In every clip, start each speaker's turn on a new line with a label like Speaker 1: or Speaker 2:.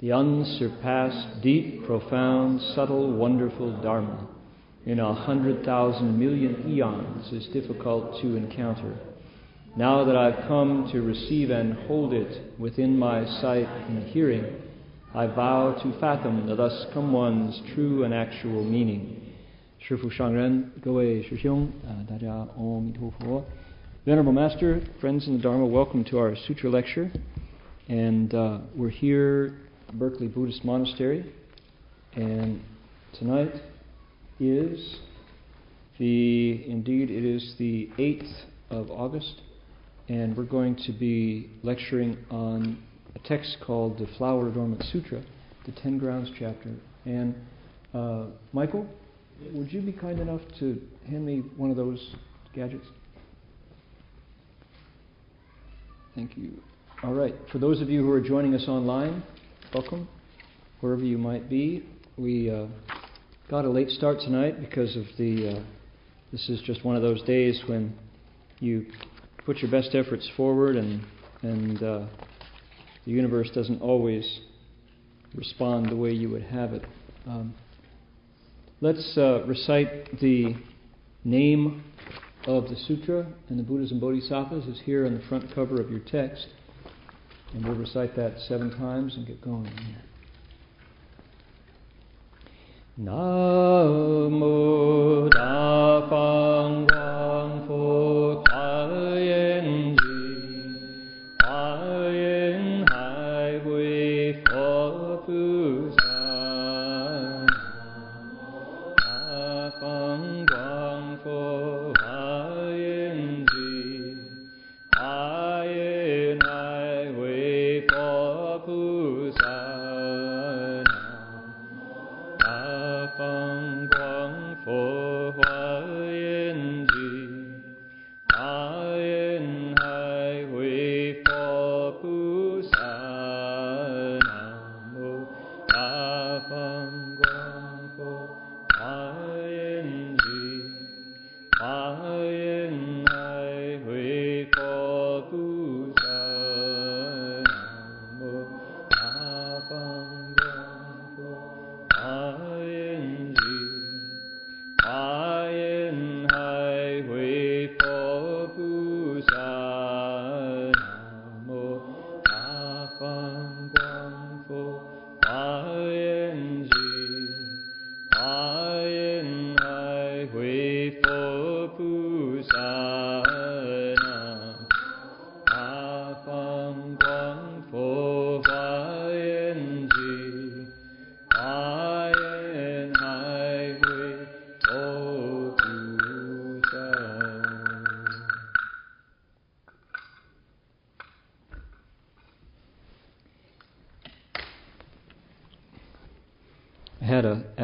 Speaker 1: The unsurpassed, deep, profound, subtle, wonderful Dharma in a hundred thousand million eons is difficult to encounter. Now that I've come to receive and hold it within my sight and hearing, I vow to fathom the thus come one's true and actual meaning. 师父上人，各位师兄啊，大家阿弥陀佛。Venerable Master, friends in the Dharma, welcome to our Sutra lecture. And uh, we're here at Berkeley Buddhist Monastery. And tonight is the, indeed, it is the 8th of August. And we're going to be lecturing on a text called the Flower Adornment Sutra, the Ten Grounds chapter. And uh, Michael, would you be kind enough to hand me one of those gadgets? Thank you. All right. For those of you who are joining us online, welcome, wherever you might be. We uh, got a late start tonight because of the. Uh, this is just one of those days when you put your best efforts forward, and and uh, the universe doesn't always respond the way you would have it. Um, let's uh, recite the name of the sutra and the Buddhas and Bodhisattvas is here on the front cover of your text. And we'll recite that seven times and get going here.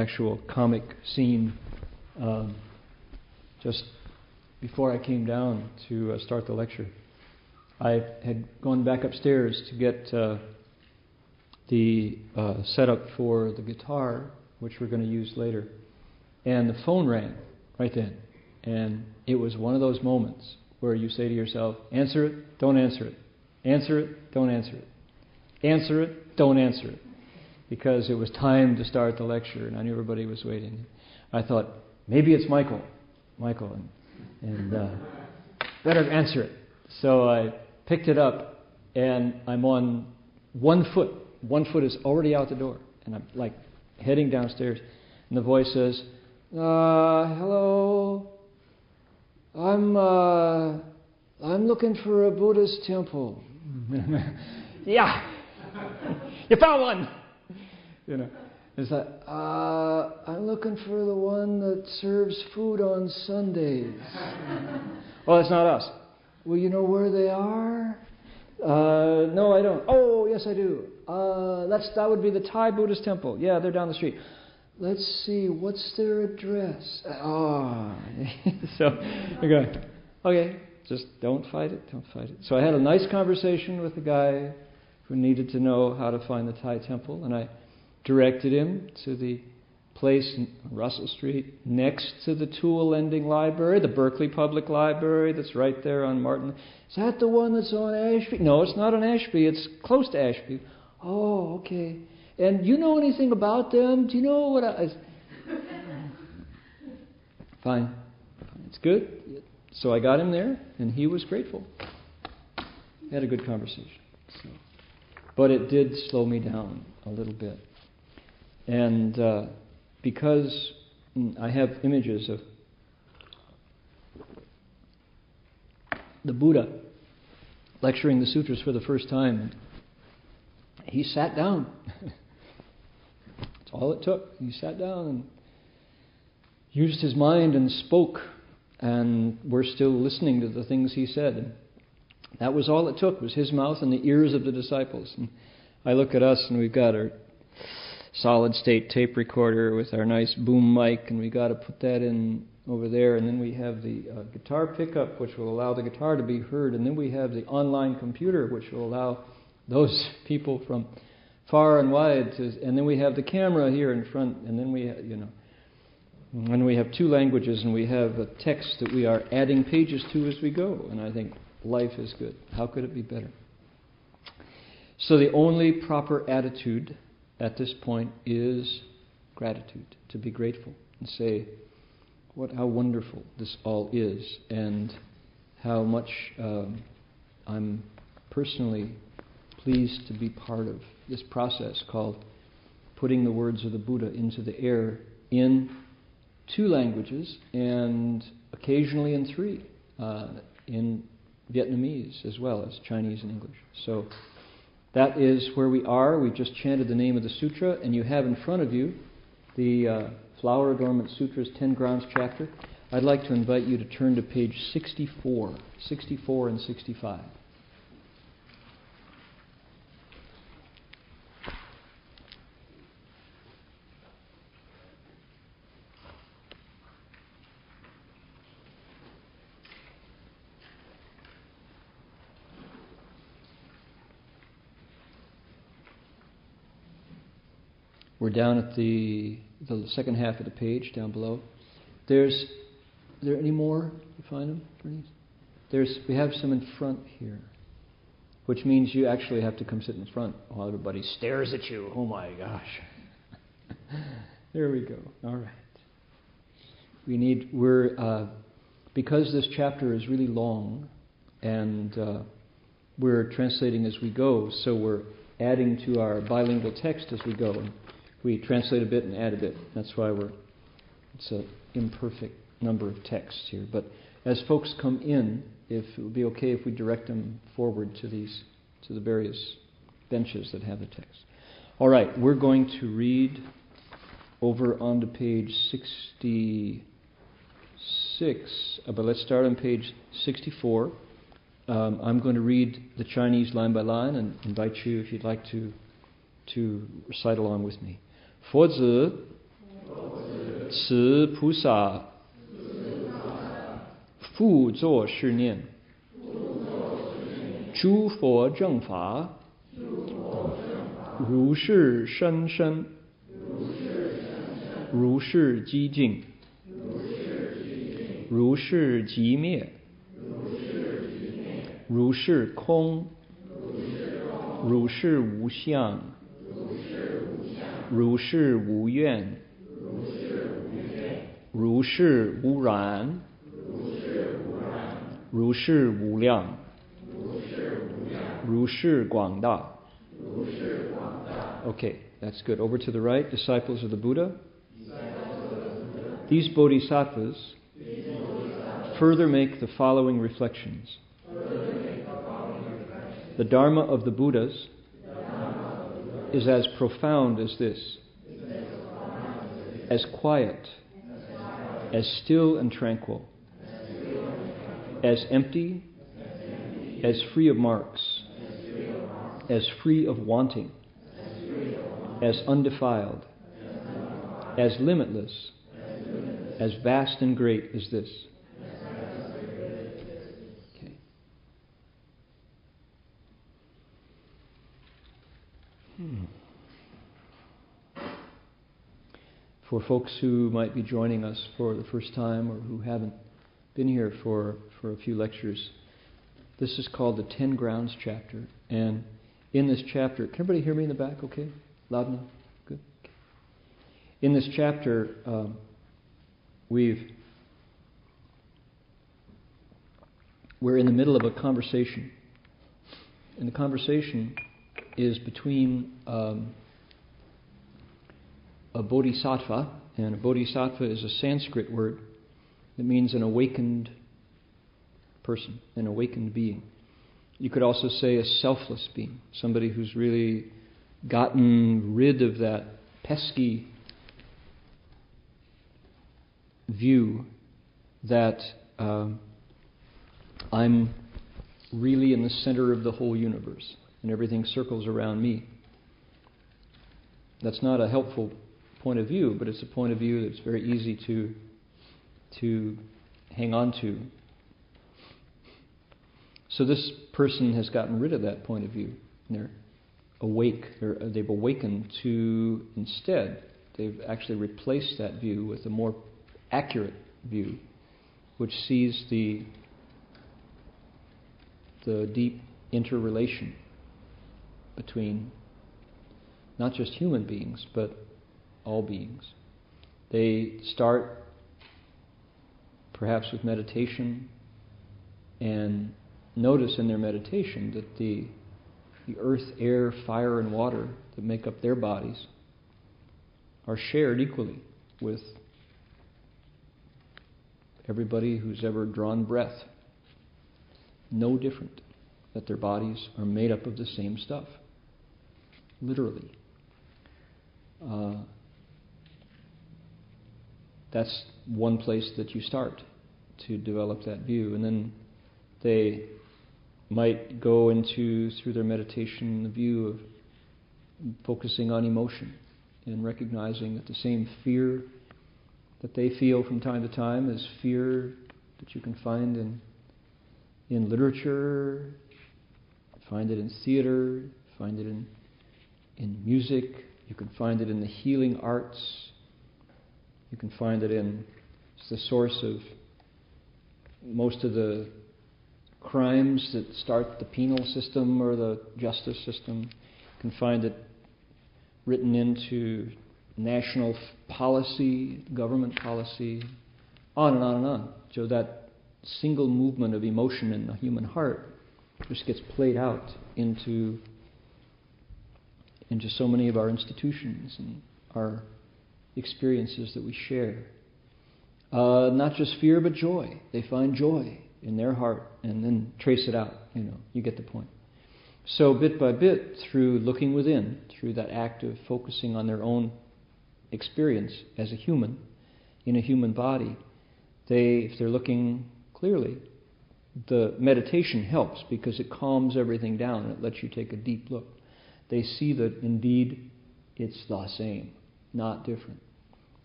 Speaker 1: Actual comic scene um, just before I came down to uh, start the lecture. I had gone back upstairs to get uh, the uh, setup for the guitar, which we're going to use later, and the phone rang right then. And it was one of those moments where you say to yourself, answer it, don't answer it. Answer it, don't answer it. Answer it, don't answer it because it was time to start the lecture and I knew everybody was waiting. I thought, maybe it's Michael. Michael. And, and uh, better answer it. So I picked it up and I'm on one foot one foot is already out the door, and I'm like heading downstairs, and the voice says, uh, "Hello, I'm uh, I'm looking for a Buddhist temple." yeah, you found one. You know, it's like, uh, I'm looking for the one that serves food on Sundays. well, it's not us. Well, you know where they are? Uh, no, I don't. Oh, yes, I do. Uh, that's that would be the Thai Buddhist temple. Yeah, they're down the street. Let's see, what's their address? Ah, oh. so we go. Okay, just don't fight it. Don't fight it. So I had a nice conversation with the guy who needed to know how to find the Thai temple, and I directed him to the place Russell Street next to the Tool Lending Library, the Berkeley Public Library that's right there on Martin. Is that the one that's on Ashby? No, it's not on Ashby. It's close to Ashby. Oh, okay. And you know anything about them? Do you know what I. Fine. It's good. So I got him there, and he was grateful. Had a good conversation. So. But it did slow me down a little bit. And uh, because I have images of the Buddha lecturing the sutras for the first time, he sat down. That's all it took. He sat down and used his mind and spoke, and we're still listening to the things he said. And that was all it took was his mouth and the ears of the disciples. And I look at us, and we've got our solid state tape recorder with our nice boom mic, and we got to put that in over there. And then we have the uh, guitar pickup, which will allow the guitar to be heard. And then we have the online computer, which will allow those people from far and wide to. And then we have the camera here in front, and then we, you know. And we have two languages, and we have a text that we are adding pages to as we go. And I think life is good. How could it be better? So the only proper attitude at this point is gratitude, to be grateful and say, what, how wonderful this all is, and how much um, I'm personally pleased to be part of this process called putting the words of the Buddha into the air in two languages and occasionally in three, uh, in Vietnamese as well as Chinese and English. So that is where we are. We just chanted the name of the sutra, and you have in front of you the uh, Flower Adornment Sutras 10 Grounds chapter. I'd like to invite you to turn to page 64, 64 and 65. We're down at the the second half of the page down below. There's is there any more? You find them? There's we have some in front here, which means you actually have to come sit in front while everybody stares at you. Oh my gosh! there we go. All right. We need we're uh, because this chapter is really long, and uh, we're translating as we go, so we're adding to our bilingual text as we go we translate a bit and add a bit. That's why we're it's an imperfect number of texts here. But as folks come in, if it would be okay if we direct them forward to these to the various benches that have the text. All right, we're going to read over onto page 66, uh, but let's start on page 64. Um, I'm going to read the Chinese line by line and invite you, if you'd like to, to recite along with me. 佛子，持菩萨，复作是念：诸佛正法，如是深深，如是寂静，如是即灭，如是空，如是无相。如是无愿，如是无染，如是无量，如是广大， Okay, that's good. Over to the right, disciples of the Buddha. These bodhisattvas further make the following reflections. The Dharma of the Buddhas is as profound as this, as quiet, as still and tranquil, as empty, as free of marks, as free of wanting, as undefiled, as limitless, as vast and great as this. For folks who might be joining us for the first time or who haven't been here for, for a few lectures, this is called the Ten Grounds chapter. And in this chapter, can everybody hear me in the back okay? Loud enough? Good. In this chapter, um, we've we're in the middle of a conversation, and the conversation is between um, a bodhisattva, and a bodhisattva is a Sanskrit word that means an awakened person, an awakened being. You could also say a selfless being, somebody who's really gotten rid of that pesky view that um, I'm really in the center of the whole universe and everything circles around me. That's not a helpful point of view, but it's a point of view that's very easy to to hang on to. So this person has gotten rid of that point of view. They're awake. They're, they've awakened to instead. They've actually replaced that view with a more accurate view, which sees the the deep interrelation between not just human beings but all beings. They start perhaps with meditation and notice in their meditation that the the earth, air, fire, and water that make up their bodies are shared equally with everybody who's ever drawn breath. No different. That their bodies are made up of the same stuff. Literally. Uh, that's one place that you start to develop that view. And then they might go into, through their meditation, the view of focusing on emotion and recognizing that the same fear that they feel from time to time is fear that you can find in in literature, find it in theater, find it in in music, you can find it in the healing arts, you can find it in it's the source of most of the crimes that start the penal system or the justice system. You can find it written into national policy, government policy, on and on and on. So that single movement of emotion in the human heart just gets played out into into so many of our institutions and our experiences that we share. Uh, not just fear, but joy. They find joy in their heart and then trace it out. You know, you get the point. So, bit by bit, through looking within, through that act of focusing on their own experience as a human, in a human body, they, if they're looking clearly, the meditation helps because it calms everything down and it lets you take a deep look. They see that indeed it's the same, not different.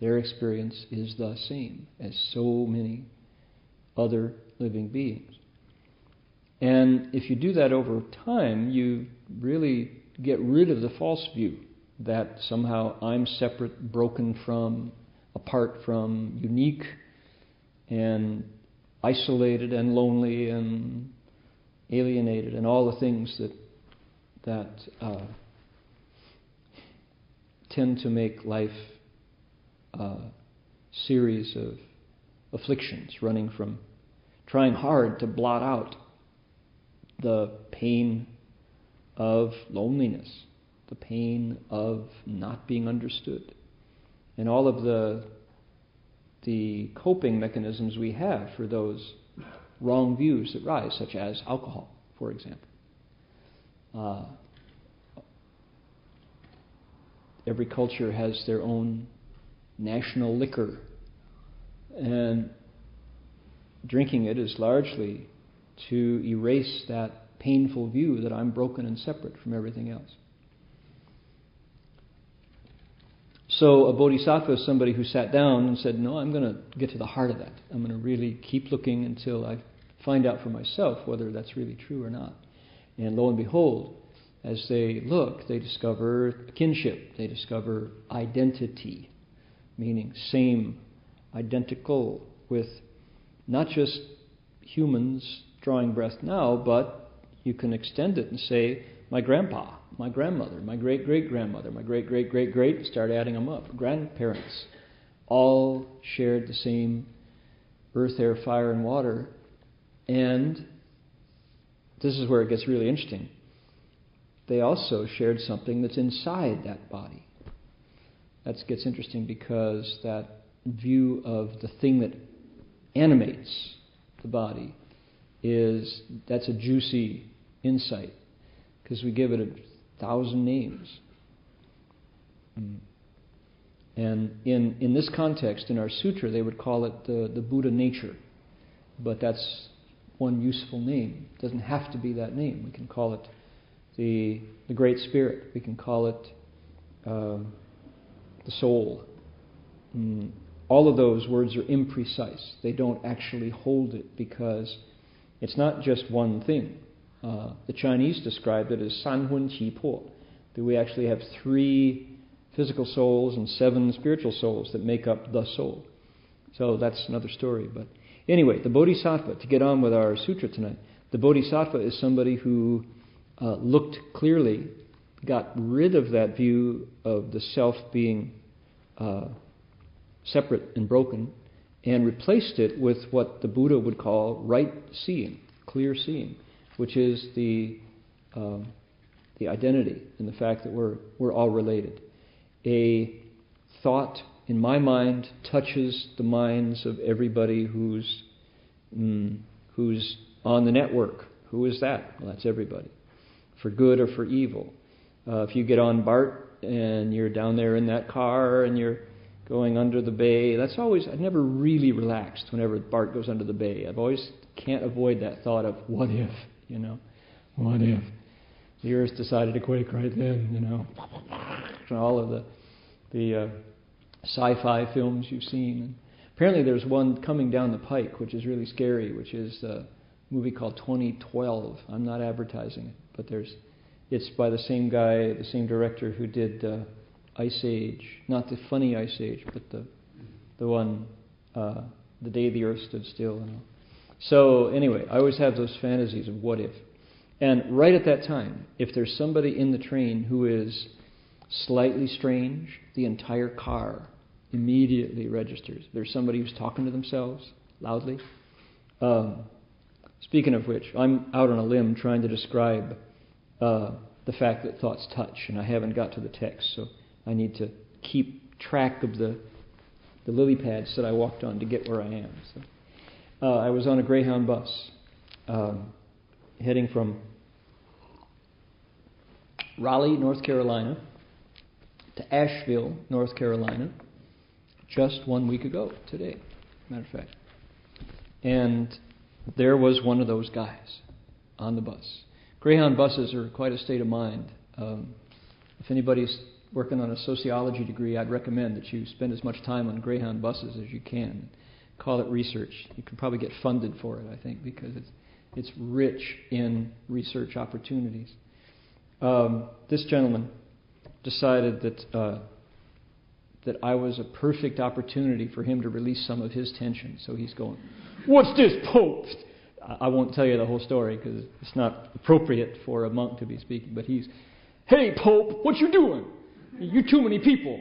Speaker 1: Their experience is the same as so many other living beings. And if you do that over time, you really get rid of the false view that somehow I'm separate, broken from, apart from, unique, and isolated and lonely and alienated, and all the things that that uh, tend to make life a series of afflictions, running from trying hard to blot out the pain of loneliness, the pain of not being understood, and all of the the coping mechanisms we have for those wrong views that rise, such as alcohol, for example. Uh, every culture has their own national liquor, and drinking it is largely to erase that painful view that I'm broken and separate from everything else. So a bodhisattva is somebody who sat down and said, No, I'm going to get to the heart of that. I'm going to really keep looking until I find out for myself whether that's really true or not. And lo and behold, as they look, they discover kinship, they discover identity, meaning same, identical with not just humans drawing breath now, but you can extend it and say, my grandpa, my grandmother, my great great grandmother, my great great great great, start adding them up. Grandparents all shared the same earth, air, fire, and water. And this is where it gets really interesting. They also shared something that's inside that body. That gets interesting because that view of the thing that animates the body is that's a juicy insight because we give it a thousand names. And in, in this context, in our sutra, they would call it the, the Buddha nature. But that's one useful name. It doesn't have to be that name. We can call it the, the Great Spirit. We can call it uh, the soul. Mm. All of those words are imprecise. They don't actually hold it because it's not just one thing. Uh, the Chinese described it as san hun qi po, that we actually have three physical souls and seven spiritual souls that make up the soul. So that's another story. But anyway, the Bodhisattva, to get on with our sutra tonight, the Bodhisattva is somebody who uh, looked clearly, got rid of that view of the self being uh, separate and broken, and replaced it with what the Buddha would call right seeing, clear seeing, which is the um, the identity and the fact that we're we're all related. A thought in my mind touches the minds of everybody who's mm, who's on the network. Who is that? Well, that's everybody, for good or for evil. Uh, if you get on BART and you're down there in that car and you're going under the bay. That's always, I've never really relaxed whenever BART goes under the bay. I've always can't avoid that thought of what if, you know, what if the earth decided to quake right then, you know. all of the, the uh, sci fi films you've seen. Apparently, there's one coming down the pike which is really scary, which is a movie called 2012. I'm not advertising it, but there's. It's by the same guy, the same director who did uh, Ice Age, not the funny Ice Age, but the the one, uh, the day the Earth stood still. You know. So anyway, I always have those fantasies of what if. And right at that time, if there's somebody in the train who is slightly strange, the entire car immediately registers. There's somebody who's talking to themselves loudly. Um, speaking of which, I'm out on a limb trying to describe uh, the fact that thoughts touch, and I haven't got to the text. So I need to keep track of the, the lily pads that I walked on to get where I am. So, uh, I was on a Greyhound bus um, heading from Raleigh, North Carolina, to Asheville, North Carolina, just one week ago today, matter of fact. And there was one of those guys on the bus. Greyhound buses are quite a state of mind. Um, if anybody's working on a sociology degree, I'd recommend that you spend as much time on Greyhound buses as you can. Call it research. You can probably get funded for it, I think, because it's it's rich in research opportunities. Um, this gentleman decided that uh, that I was a perfect opportunity for him to release some of his tension. So he's going, "What's this, Pope?" I won't tell you the whole story because it's not appropriate for a monk to be speaking. But he's, "Hey, Pope, what you doing?" You too many people.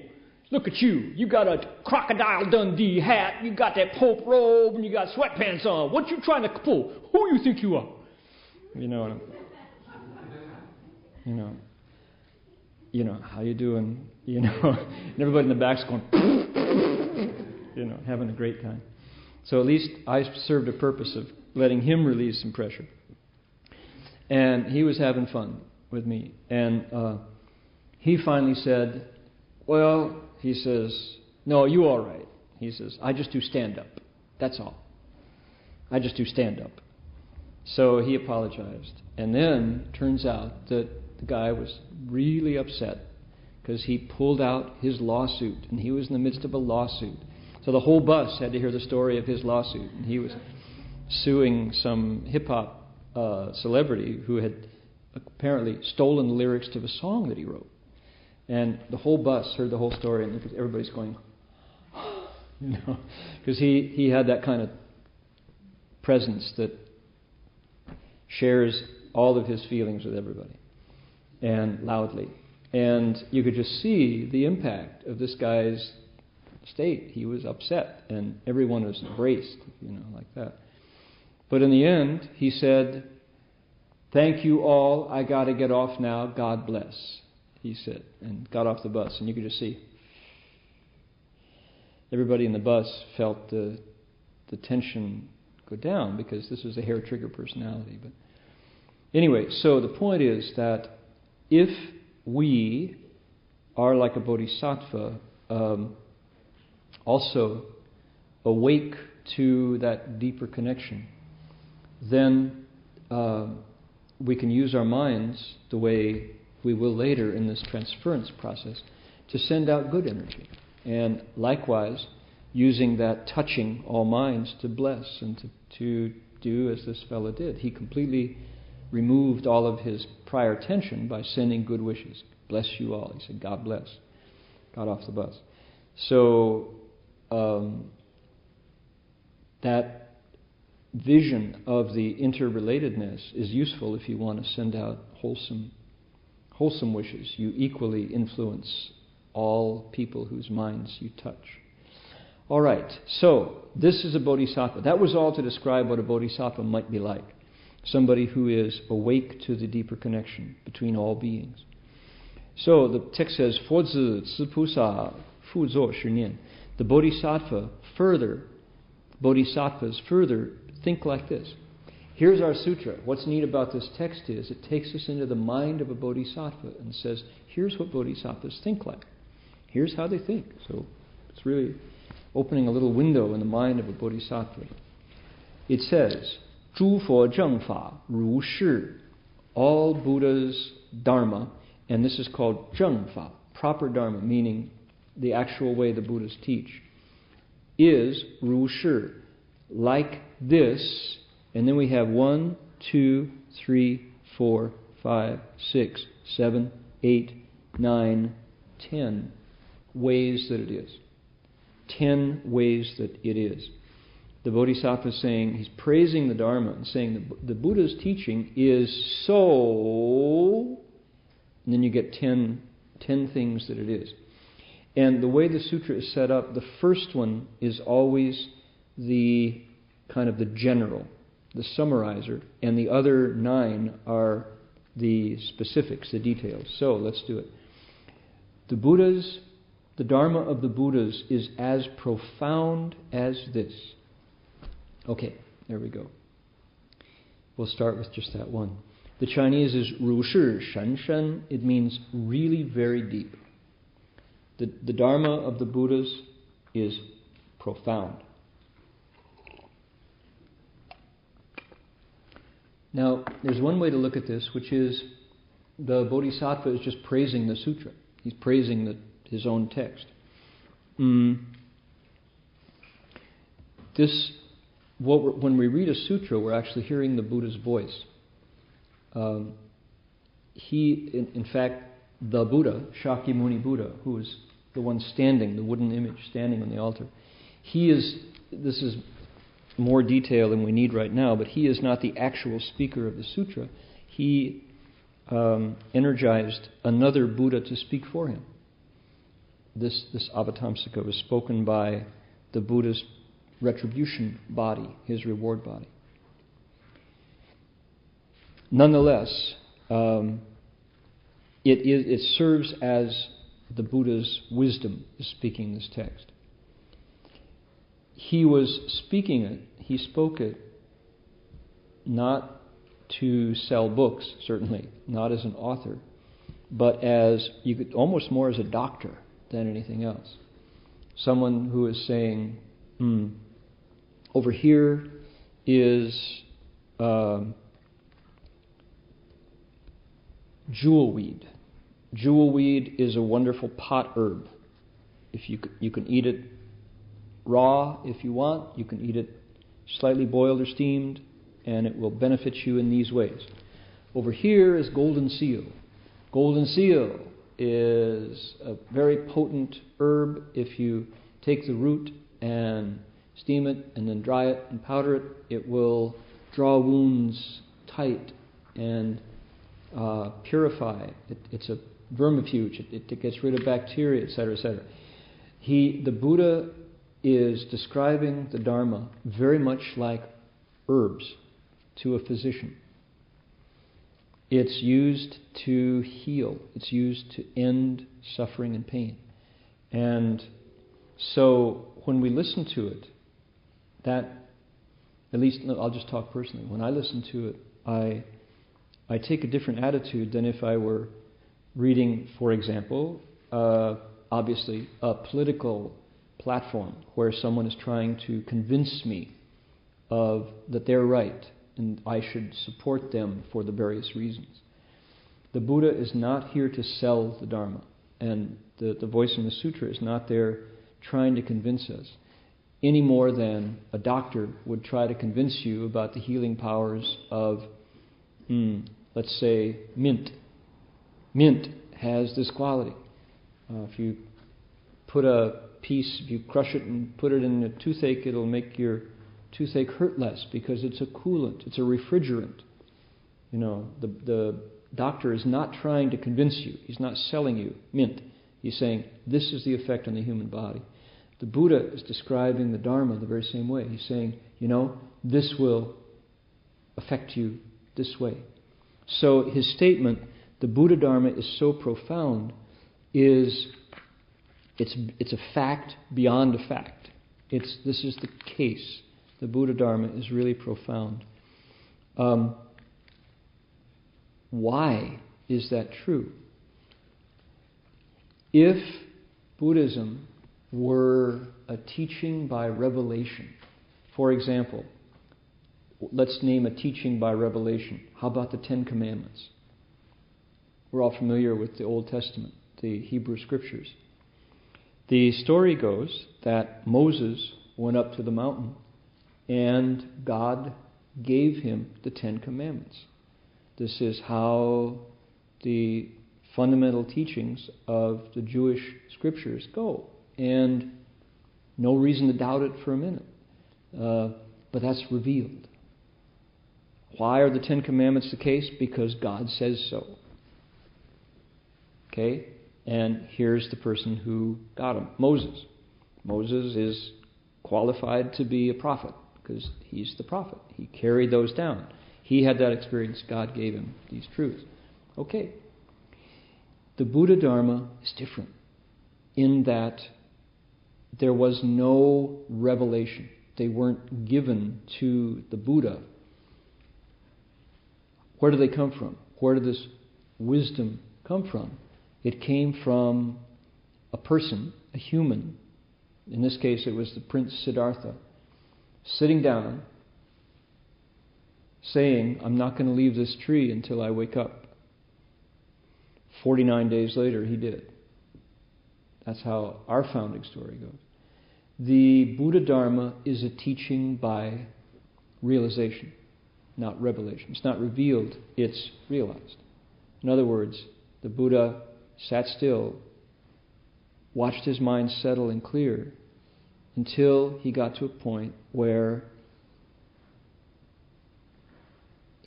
Speaker 1: Look at you. You got a crocodile Dundee hat. You got that Pope robe, and you got sweatpants on. What you trying to pull? Who you think you are? You know. You know. you know, how you doing? You know, and everybody in the back's going, you know, having a great time. So at least I served a purpose of letting him release some pressure. And he was having fun with me. And uh, he finally said, Well, he says, No, you all right. He says, I just do stand up. That's all. I just do stand up. So he apologized. And then turns out that the guy was really upset because he pulled out his lawsuit and he was in the midst of a lawsuit. So the whole bus had to hear the story of his lawsuit. And he was suing some hip hop uh, celebrity who had apparently stolen the lyrics to the song that he wrote. And the whole bus heard the whole story, and everybody's going, you know, because he, he had that kind of presence that shares all of his feelings with everybody and loudly. And you could just see the impact of this guy's state. He was upset, and everyone was embraced, you know, like that. But in the end, he said, Thank you all. I got to get off now. God bless, he said, and got off the bus. And you could just see everybody in the bus felt the, the tension go down because this was a hair trigger personality. But anyway, so the point is that if we are like a bodhisattva, um, also awake to that deeper connection, then uh, we can use our minds the way we will later in this transference process to send out good energy. And likewise, using that touching all minds to bless and to, to do as this fellow did. He completely removed all of his prior tension by sending good wishes. Bless you all. He said, God bless. Got off the bus. So um, that vision of the interrelatedness is useful if you want to send out wholesome, wholesome wishes. You equally influence all people whose minds you touch. All right, so this is a bodhisattva. That was all to describe what a bodhisattva might be like somebody who is awake to the deeper connection between all beings. So the text says, 佛子慈菩萨复作十念. The bodhisattva further, bodhisattvas further think like this. Here's our sutra. What's neat about this text is it takes us into the mind of a bodhisattva and says, here's what bodhisattvas think like. Here's how they think. So it's really opening a little window in the mind of a bodhisattva. It says, 诸佛正法如是, all Buddha's dharma, and this is called 正法, proper dharma, meaning the actual way the Buddhas teach, is 如是, like this, and then we have one, two, three, four, five, six, seven, eight, nine, ten ways that it is. Ten ways that it is. The Bodhisattva is saying, he's praising the Dharma and saying the, the Buddha's teaching is so, and then you get ten, ten things that it is. And the way the sutra is set up, the first one is always the kind of the general, the summarizer, and the other nine are the specifics, the details. So let's do it. The Buddha's, the Dharma of the Buddhas is as profound as this. Okay, there we go. We'll start with just that one. The Chinese is Ru Shi Shan. It means really very deep. The, the Dharma of the Buddhas is profound. Now, there's one way to look at this, which is the Bodhisattva is just praising the sutra. He's praising the, his own text. Mm. This, when we read a sutra, we're actually hearing the Buddha's voice. Um, he, in, in, fact, the Buddha, Shakyamuni Buddha, who is the one standing, the wooden image standing on the altar, he is, this is more detail than we need right now, but he is not the actual speaker of the sutra. He um, energized another Buddha to speak for him. This, this Avatamsaka was spoken by the Buddha's retribution body, his reward body. Nonetheless, um, it, it, it serves as the Buddha's wisdom speaking this text. He was speaking it, he spoke it not to sell books, certainly, not as an author, but as you could almost more as a doctor than anything else. Someone who is saying, hmm, over here is uh, jewelweed. Jewelweed is a wonderful pot herb. If you you can eat it raw if you want, you can eat it slightly boiled or steamed, and it will benefit you in these ways. Over here is golden seal. Golden seal is a very potent herb. If you take the root and steam it and then dry it and powder it, it will draw wounds tight and uh, purify. It, it's a vermifuge. It, it, gets rid of bacteria, etc., etc. He, the Buddha, is describing the Dharma very much like herbs to a physician. It's used to heal. It's used to end suffering and pain. And so when we listen to it, that, at least I'll just talk personally, when I listen to it, I, I take a different attitude than if I were reading, for example, uh, obviously a political platform where someone is trying to convince me of that they're right and I should support them for the various reasons. The Buddha is not here to sell the Dharma, and the, the voice in the sutra is not there trying to convince us any more than a doctor would try to convince you about the healing powers of, mm, let's say, mint. Mint has this quality. Uh, if you put a piece, if you crush it and put it in a toothache, it'll make your toothache hurt less because it's a coolant, it's a refrigerant. You know, the, the doctor is not trying to convince you, he's not selling you mint. He's saying, this is the effect on the human body. The Buddha is describing the Dharma the very same way. He's saying, you know, this will affect you this way. So his statement, the Buddha Dharma is so profound, is it's, it's a fact beyond a fact. It's, this is the case. The Buddha Dharma is really profound. Um, why is that true? If Buddhism were a teaching by revelation, for example, let's name a teaching by revelation. How about the Ten Commandments? We're all familiar with the Old Testament, the Hebrew Scriptures. The story goes that Moses went up to the mountain and God gave him the Ten Commandments. This is how the fundamental teachings of the Jewish scriptures go. And no reason to doubt it for a minute. Uh, but that's revealed. Why are the Ten Commandments the case? Because God says so. Okay? And here's the person who got him Moses. Moses is qualified to be a prophet because he's the prophet. He carried those down. He had that experience. God gave him these truths. Okay. The Buddha Dharma is different in that there was no revelation. They weren't given to the Buddha. Where do they come from? Where did this wisdom come from? It came from a person, a human. In this case, it was the Prince Siddhartha, sitting down, saying, I'm not going to leave this tree until I wake up. 49 days later, he did. That's how our founding story goes. The Buddha Dharma is a teaching by realization, not revelation. It's not revealed, it's realized. In other words, the Buddha sat still, watched his mind settle and clear until he got to a point where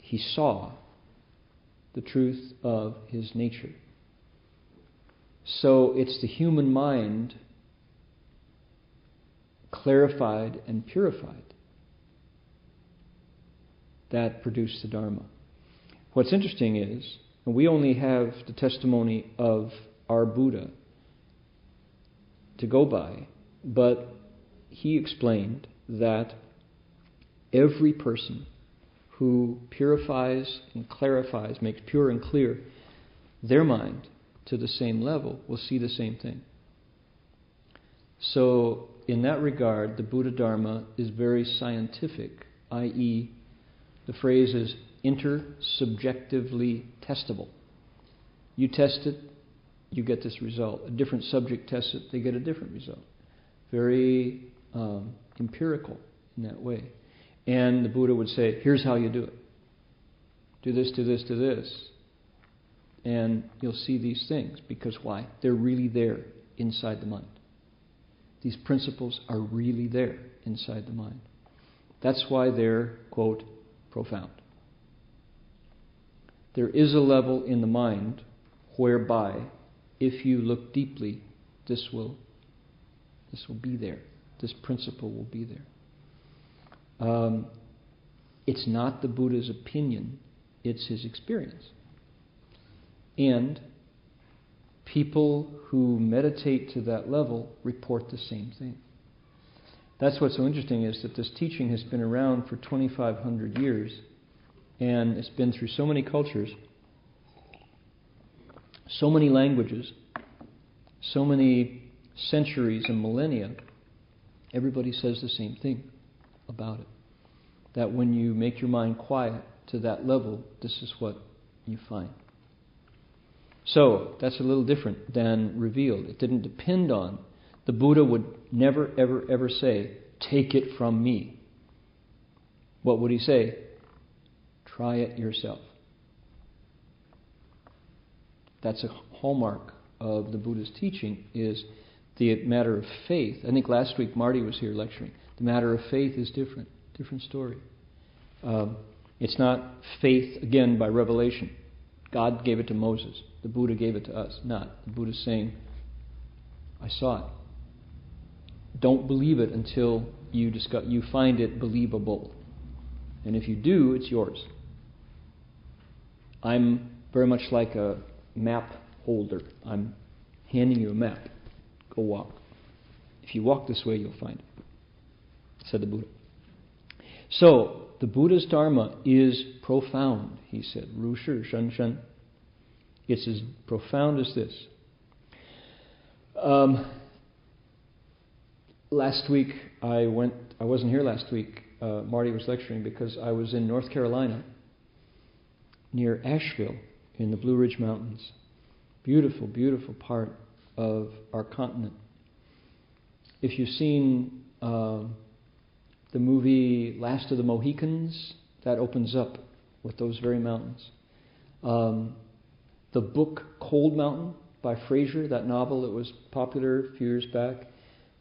Speaker 1: he saw the truth of his nature. So it's the human mind clarified and purified that produced the Dharma. What's interesting is And we only have the testimony of our Buddha to go by, but he explained that every person who purifies and clarifies, makes pure and clear their mind to the same level will see the same thing. So, in that regard, the Buddha Dharma is very scientific, i.e., the phrase is intersubjectively testable. You test it, you get this result. A different subject tests it, they get a different result. Very um, empirical in that way. And the Buddha would say, here's how you do it do this, do this, do this. And you'll see these things. Because why? They're really there inside the mind. These principles are really there inside the mind. That's why they're, quote, profound. There is a level in the mind whereby, if you look deeply, this will, this will be there. This principle will be there. Um, it's not the Buddha's opinion, it's his experience. And people who meditate to that level report the same thing. That's what's so interesting is that this teaching has been around for 2,500 years and it's been through so many cultures, so many languages, so many centuries and millennia. Everybody says the same thing about it. That when you make your mind quiet to that level, this is what you find. So, that's a little different than revealed. It didn't depend on. The Buddha would never, ever, ever say, Take it from me. What would he say? Try it yourself. That's a hallmark of the Buddha's teaching is the matter of faith. I think last week Marty was here lecturing. The matter of faith is different, different story. Um, it's not faith again by revelation. God gave it to Moses. The Buddha gave it to us. Not the Buddha's saying, "I saw it." Don't believe it until you discuss, you find it believable, and if you do, it's yours. I'm very much like a map holder. I'm handing you a map. Go walk. If you walk this way, you'll find it, said the Buddha. So, the Buddha's Dharma is profound, he said. Ru Shi Shen Shen. It's as profound as this. Um, last week, I went, I wasn't here last week. Uh, Marty was lecturing because I was in North Carolina near Asheville in the Blue Ridge Mountains. Beautiful, beautiful part of our continent. If you've seen uh, the movie Last of the Mohicans, that opens up with those very mountains. Um, the book Cold Mountain by Frazier, that novel that was popular a few years back,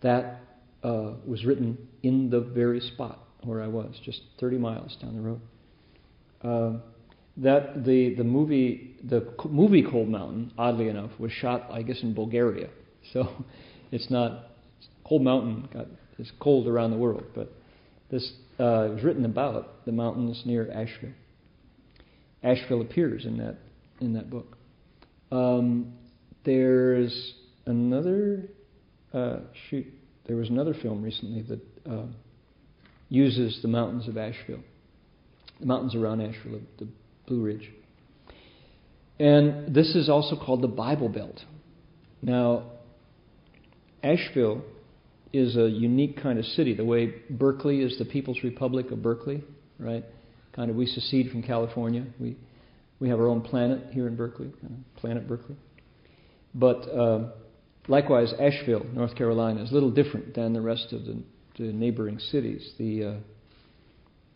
Speaker 1: that uh, was written in the very spot where I was, just 30 miles down the road. Uh, that the the movie the movie Cold Mountain, oddly enough, was shot I guess in Bulgaria. So it's not Cold Mountain got is cold around the world, but this uh, was written about the mountains near Asheville. Asheville appears in that in that book. Um, there's another uh, shoot. There was another film recently that uh, uses the mountains of Asheville, the mountains around Asheville, the Blue Ridge. And this is also called the Bible Belt. Now, Asheville is a unique kind of city, the way Berkeley is the People's Republic of Berkeley, right? Kind of we secede from California. We we have our own planet here in Berkeley, kind of planet Berkeley. But uh, likewise, Asheville, North Carolina, is a little different than the rest of the, the neighboring cities. The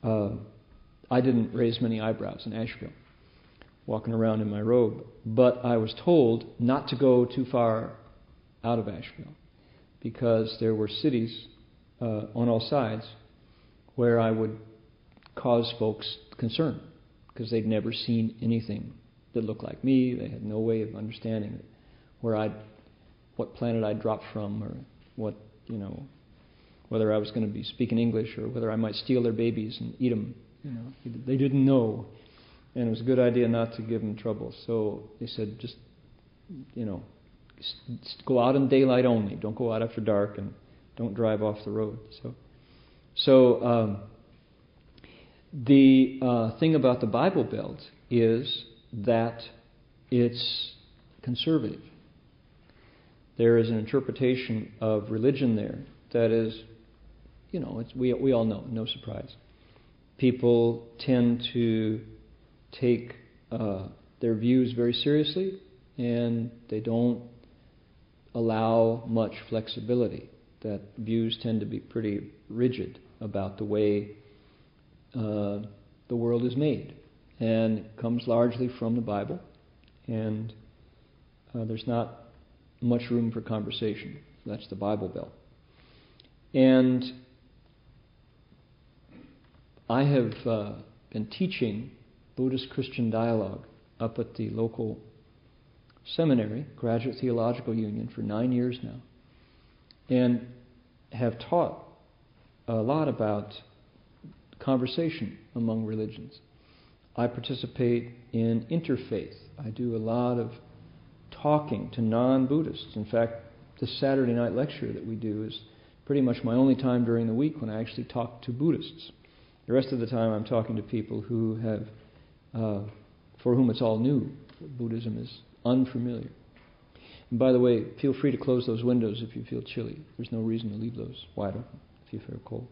Speaker 1: uh, uh, I didn't raise many eyebrows in Asheville, walking around in my robe, but I was told not to go too far out of Asheville because there were cities uh, on all sides where I would cause folks concern because they'd never seen anything that looked like me. They had no way of understanding where I'd, what planet I'd dropped from, or what you know, whether I was going to be speaking English or whether I might steal their babies and eat them you know, they didn't know. and it was a good idea not to give them trouble. So they said, just, you know, go out in daylight only. Don't go out after dark, and don't drive off the road. So, so um, the uh, thing about the Bible Belt is that it's conservative. There is an interpretation of religion there that is, you know, we, we all know, no surprise. People tend to take uh, their views very seriously and they don't allow much flexibility. That views tend to be pretty rigid about the way uh, the world is made and comes largely from the Bible, and uh, there's not much room for conversation. That's the Bible Belt. And I have uh, been teaching Buddhist Christian dialogue up at the local seminary, Graduate Theological Union, for nine years now, and have taught a lot about conversation among religions. I participate in interfaith. I do a lot of talking to non Buddhists. In fact, the Saturday night lecture that we do is pretty much my only time during the week when I actually talk to Buddhists. The rest of the time, I'm talking to people who have, uh, for whom it's all new. Buddhism is unfamiliar. And by the way, feel free to close those windows if you feel chilly. There's no reason to leave those wide open if you feel cold.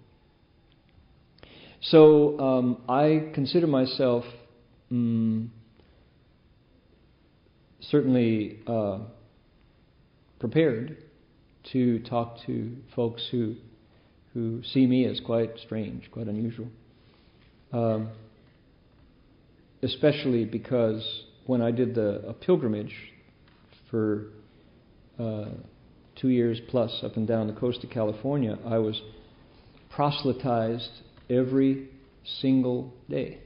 Speaker 1: So um, I consider myself um, certainly uh, prepared to talk to folks who who see me as quite strange, quite unusual. Um, especially because when I did the a pilgrimage for uh, two years plus up and down the coast of California, I was proselytized every single day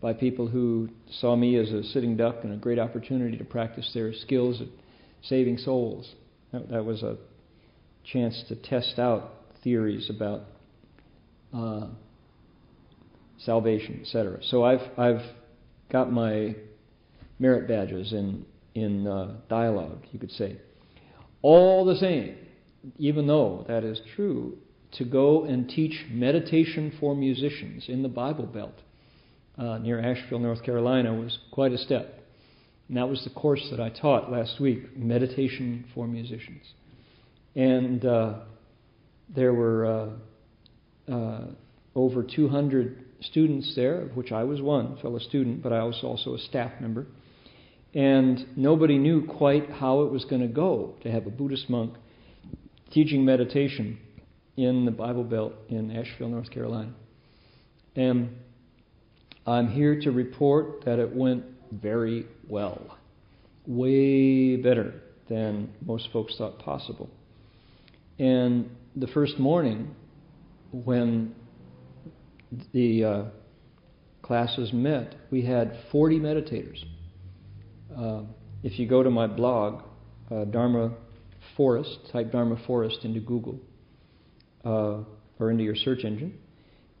Speaker 1: by people who saw me as a sitting duck and a great opportunity to practice their skills at saving souls. That, that was a chance to test out theories about uh, salvation, etc. So I've I've got my merit badges in in uh, dialogue, you could say. All the same, even though that is true, to go and teach meditation for musicians in the Bible Belt uh, near Asheville, North Carolina, was quite a step. And that was the course that I taught last week meditation for musicians. And uh, there were uh, uh over 200 students there, of which I was one fellow student, but I was also a staff member. And nobody knew quite how it was going to go to have a Buddhist monk teaching meditation in the Bible Belt in Asheville, North Carolina. And I'm here to report that it went very well. Way better than most folks thought possible. And the first morning, when the uh, classes met, we had 40 meditators. Uh, if you go to my blog, uh, Dharma Forest, type Dharma Forest into Google, uh, or into your search engine,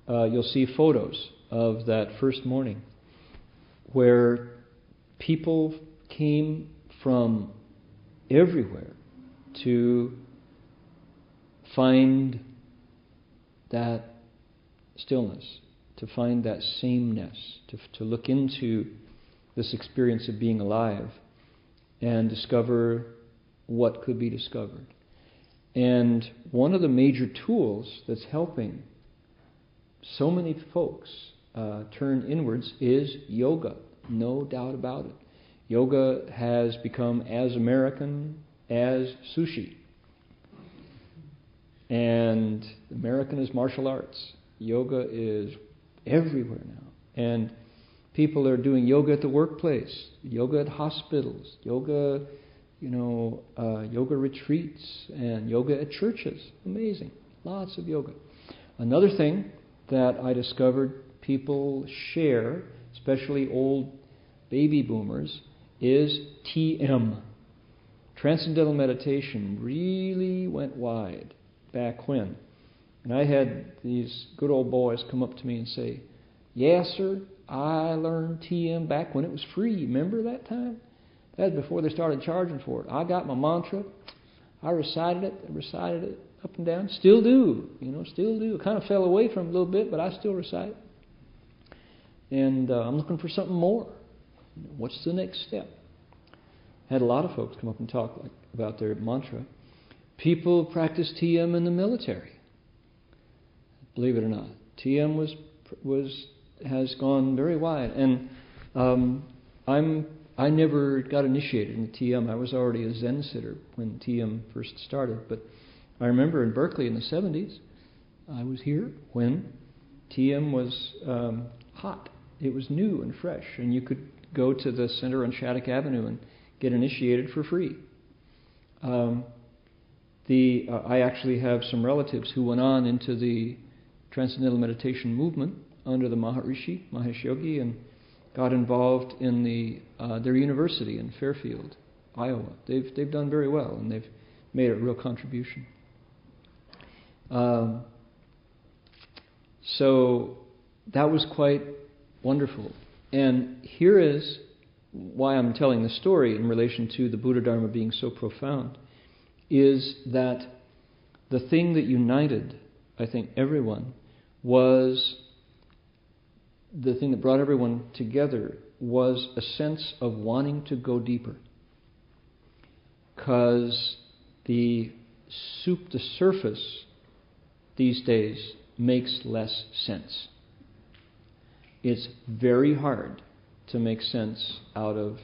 Speaker 1: uh, you'll see photos of that first morning where people came from everywhere to find that stillness, to find that sameness, to, to look into this experience of being alive and discover what could be discovered. And one of the major tools that's helping so many folks uh, turn inwards is yoga, no doubt about it. Yoga has become as American as sushi. And American is martial arts. Yoga is everywhere now. And people are doing yoga at the workplace, yoga at hospitals, yoga you know, uh, yoga retreats and yoga at churches. Amazing. Lots of yoga. Another thing that I discovered people share, especially old baby boomers, is TM. Transcendental meditation really went wide back when. And I had these good old boys come up to me and say, Yes, sir,
Speaker 2: I learned TM back when it was free. Remember that time? That was before they started charging for it. I got my mantra. I recited it, I recited it up and down. Still do, you know, still do. Kind of fell away from it a little bit, but I still recite it. And uh, I'm looking for something more. What's the next step? Had a lot of folks come up and talk like, about their mantra. People practice TM in the military. Believe it or not, TM was was has gone very wide, and um, I'm I never got initiated in TM. I was already a Zen sitter when TM first started, but I remember in Berkeley in the 70s, I was here when TM was um, hot. It was new and fresh, and you could go to the center on Shattuck Avenue and get initiated for free. Um, the uh, I actually have some relatives who went on into the Transcendental Meditation movement under the Maharishi, Mahesh Yogi, and got involved in the uh, their university in Fairfield, Iowa. They've they've done very well and they've made a real contribution. Um, so that was quite wonderful. And here is why I'm telling the story in relation to the Buddha Dharma being so profound is that the thing that united, I think, everyone was the thing that brought everyone together was a sense of wanting to go deeper. Because the soup, the surface these days makes less sense. It's very hard to make sense out of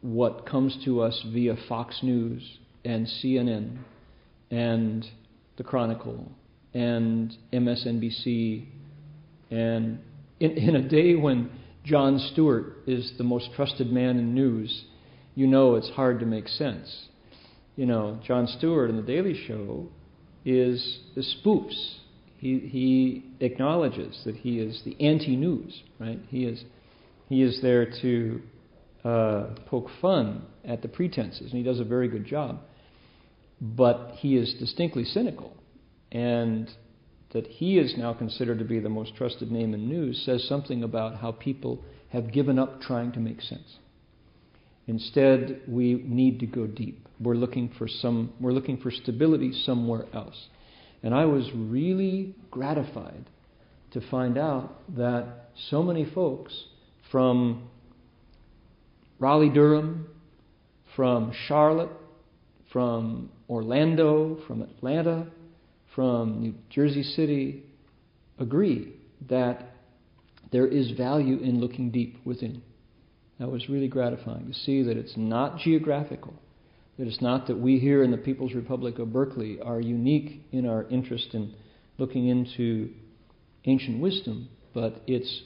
Speaker 2: what comes to us via Fox News and CNN and the Chronicle and MSNBC and in, in a day when Jon Stewart is the most trusted man in news, you know it's hard to make sense. You know, Jon Stewart in The Daily Show is, the spoofs. He, he acknowledges that he is the anti-news, right? He is, he is there to uh, poke fun at the pretenses, and he does a very good job. But he is distinctly cynical, and that he is now considered to be the most trusted name in news says something about how people have given up trying to make sense. Instead, we need to go deep. We're looking for some we're looking for stability somewhere else. And I was really gratified to find out that so many folks from Raleigh Durham, from Charlotte, from Orlando, from Atlanta, from New Jersey City agree that there is value in looking deep within. That was really gratifying to see that it's not geographical, that it's not that we here in the People's Republic of Berkeley are unique in our interest in looking into ancient wisdom, but it's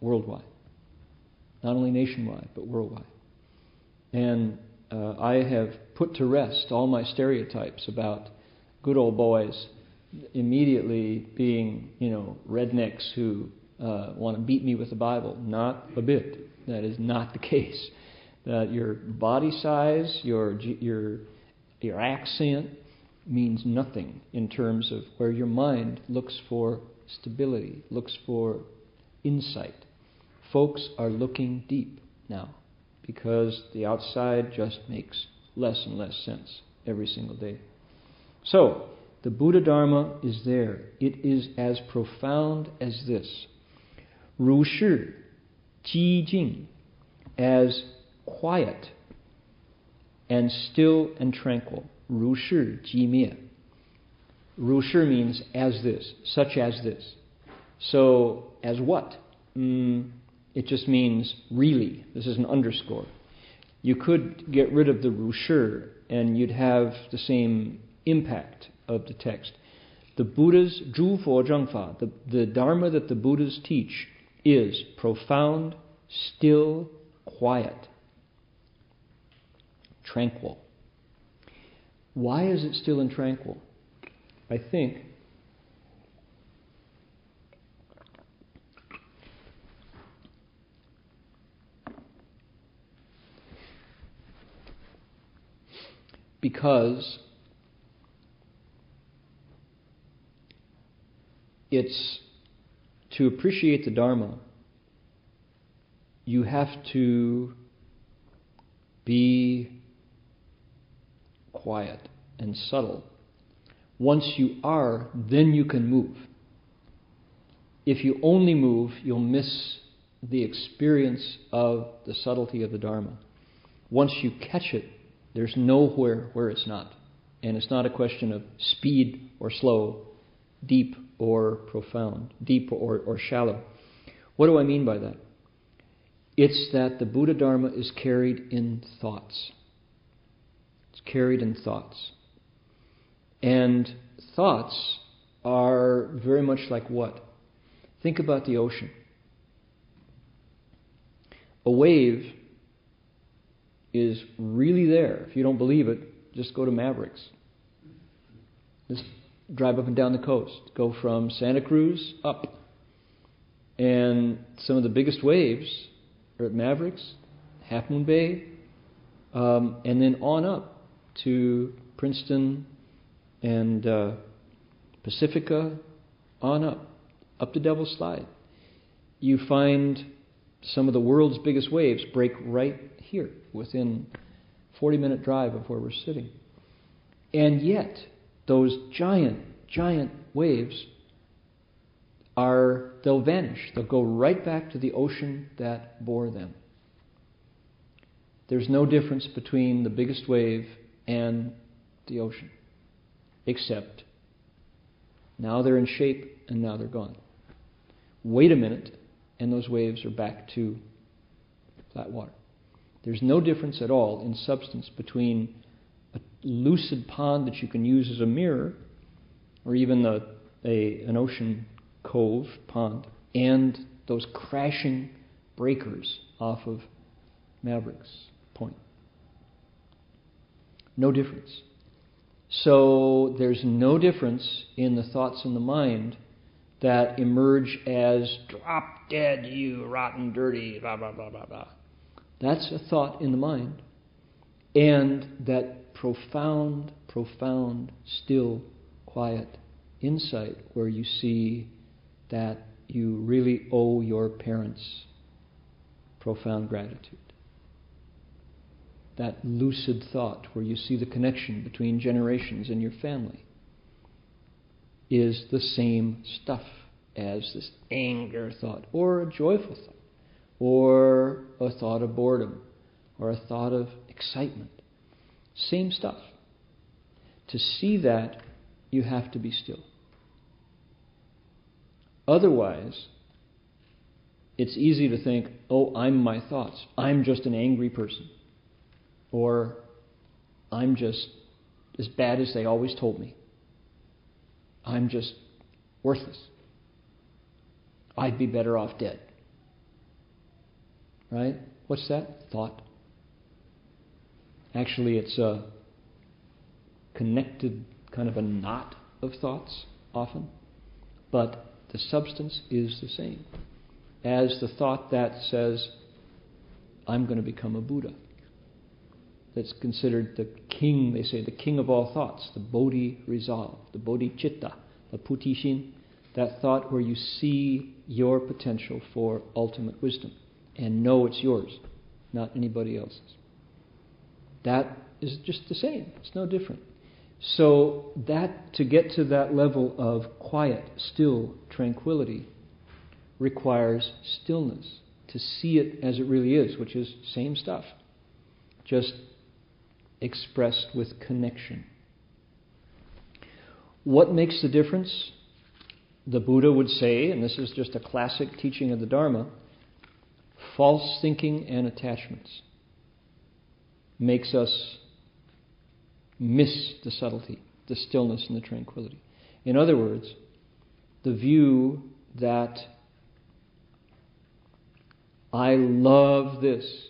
Speaker 2: worldwide. Not only nationwide, but worldwide. And uh, I have put to rest all my stereotypes about good old boys immediately being, you know, rednecks who uh, want to beat me with the Bible. Not a bit. That is not the case. That your body size, your your your accent means nothing in terms of where your mind looks for stability, looks for insight. Folks are looking deep now because the outside just makes less and less sense every single day. So, the Buddha Dharma is there. It is as profound as this. Ru Shi, Ji Jing, as quiet and still and tranquil. Ru Shi, Ji Mie. Ru Shi means as this, such as this. So, as what? Mm, it just means really. This is an underscore. You could get rid of the Ru Shi and you'd have the same impact of the text. The Buddha's Zhu Fo Zheng Fa, the, the Dharma that the Buddhas teach, is profound, still, quiet, tranquil. Why is it still and tranquil? I think because it's to appreciate the Dharma, you have to be quiet and subtle. Once you are, then you can move. If you only move, you'll miss the experience of the subtlety of the Dharma. Once you catch it, there's nowhere where it's not. And it's not a question of speed or slow, deep or profound, deep or, or shallow. What do I mean by that? It's that the Buddha Dharma is carried in thoughts. It's carried in thoughts. And thoughts are very much like what? Think about the ocean. A wave is really there. If you don't believe it, just go to Mavericks. Just drive up and down the coast. Go from Santa Cruz up. And some of the biggest waves are at Mavericks, Half Moon Bay, um, and then on up to Princeton and uh, Pacifica, on up, up to Devil's Slide. You find some of the world's biggest waves break right here within 40 minute drive of where we're sitting. And yet, those giant, giant waves are, they'll vanish. They'll go right back to the ocean that bore them. There's no difference between the biggest wave and the ocean, except now they're in shape and now they're gone. Wait a minute, and those waves are back to flat water. There's no difference at all in substance between a lucid pond that you can use as a mirror, or even a, a, an ocean cove pond, and those crashing breakers off of Mavericks Point. No difference. So there's no difference in the thoughts in the mind that emerge as drop dead, you rotten, dirty, blah, blah, blah, blah, blah. That's a thought in the mind. And that profound, profound, still, quiet insight where you see that you really owe your parents profound gratitude. That lucid thought where you see the connection between generations in your family is the same stuff as this anger thought or a joyful thought or a thought of boredom or a thought of excitement. Same stuff. To see that, you have to be still. Otherwise, it's easy to think, oh, I'm my thoughts. I'm just an angry person. Or I'm just as bad as they always told me. I'm just worthless. I'd be better off dead. Right? What's that? Thought. Actually, it's a connected kind of a knot of thoughts often, but the substance is the same as the thought that says, I'm going to become a Buddha. That's considered the king, they say, the king of all thoughts, the Bodhi resolve, the Bodhicitta, the Putishin, that thought where you see your potential for ultimate wisdom and know it's yours, not anybody else's. That is just the same. It's no different. So that to get to that level of quiet, still tranquility requires stillness to see it as it really is, which is same stuff, just expressed with connection. What makes the difference? The Buddha would say, and this is just a classic teaching of the Dharma, false thinking and attachments makes us miss the subtlety, the stillness, and the tranquility. In other words, the view that I love this,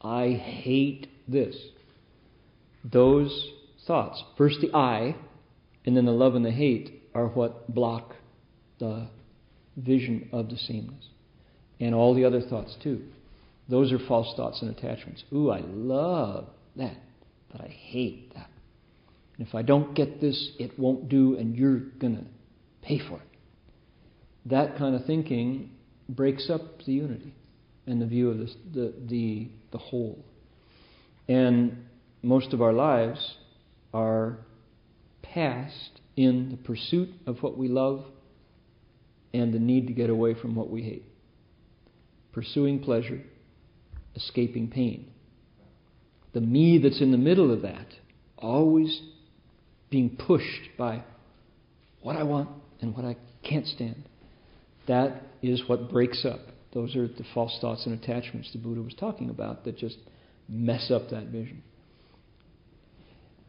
Speaker 2: I hate this, those thoughts, first the I, and then the love and the hate, are what block the vision of the sameness and all the other thoughts too. Those are false thoughts and attachments. Ooh, I love that, but I hate that. And if I don't get this, it won't do, and you're going to pay for it. that kind of thinking breaks up the unity and the view of this, the, the, the whole. And most of our lives are passed in the pursuit of what we love and the need to get away from what we hate. Pursuing pleasure, escaping pain. The me that's in the middle of that, always being pushed by what I want and what I can't stand. That is what breaks up. Those are the false thoughts and attachments the Buddha was talking about that just mess up that vision.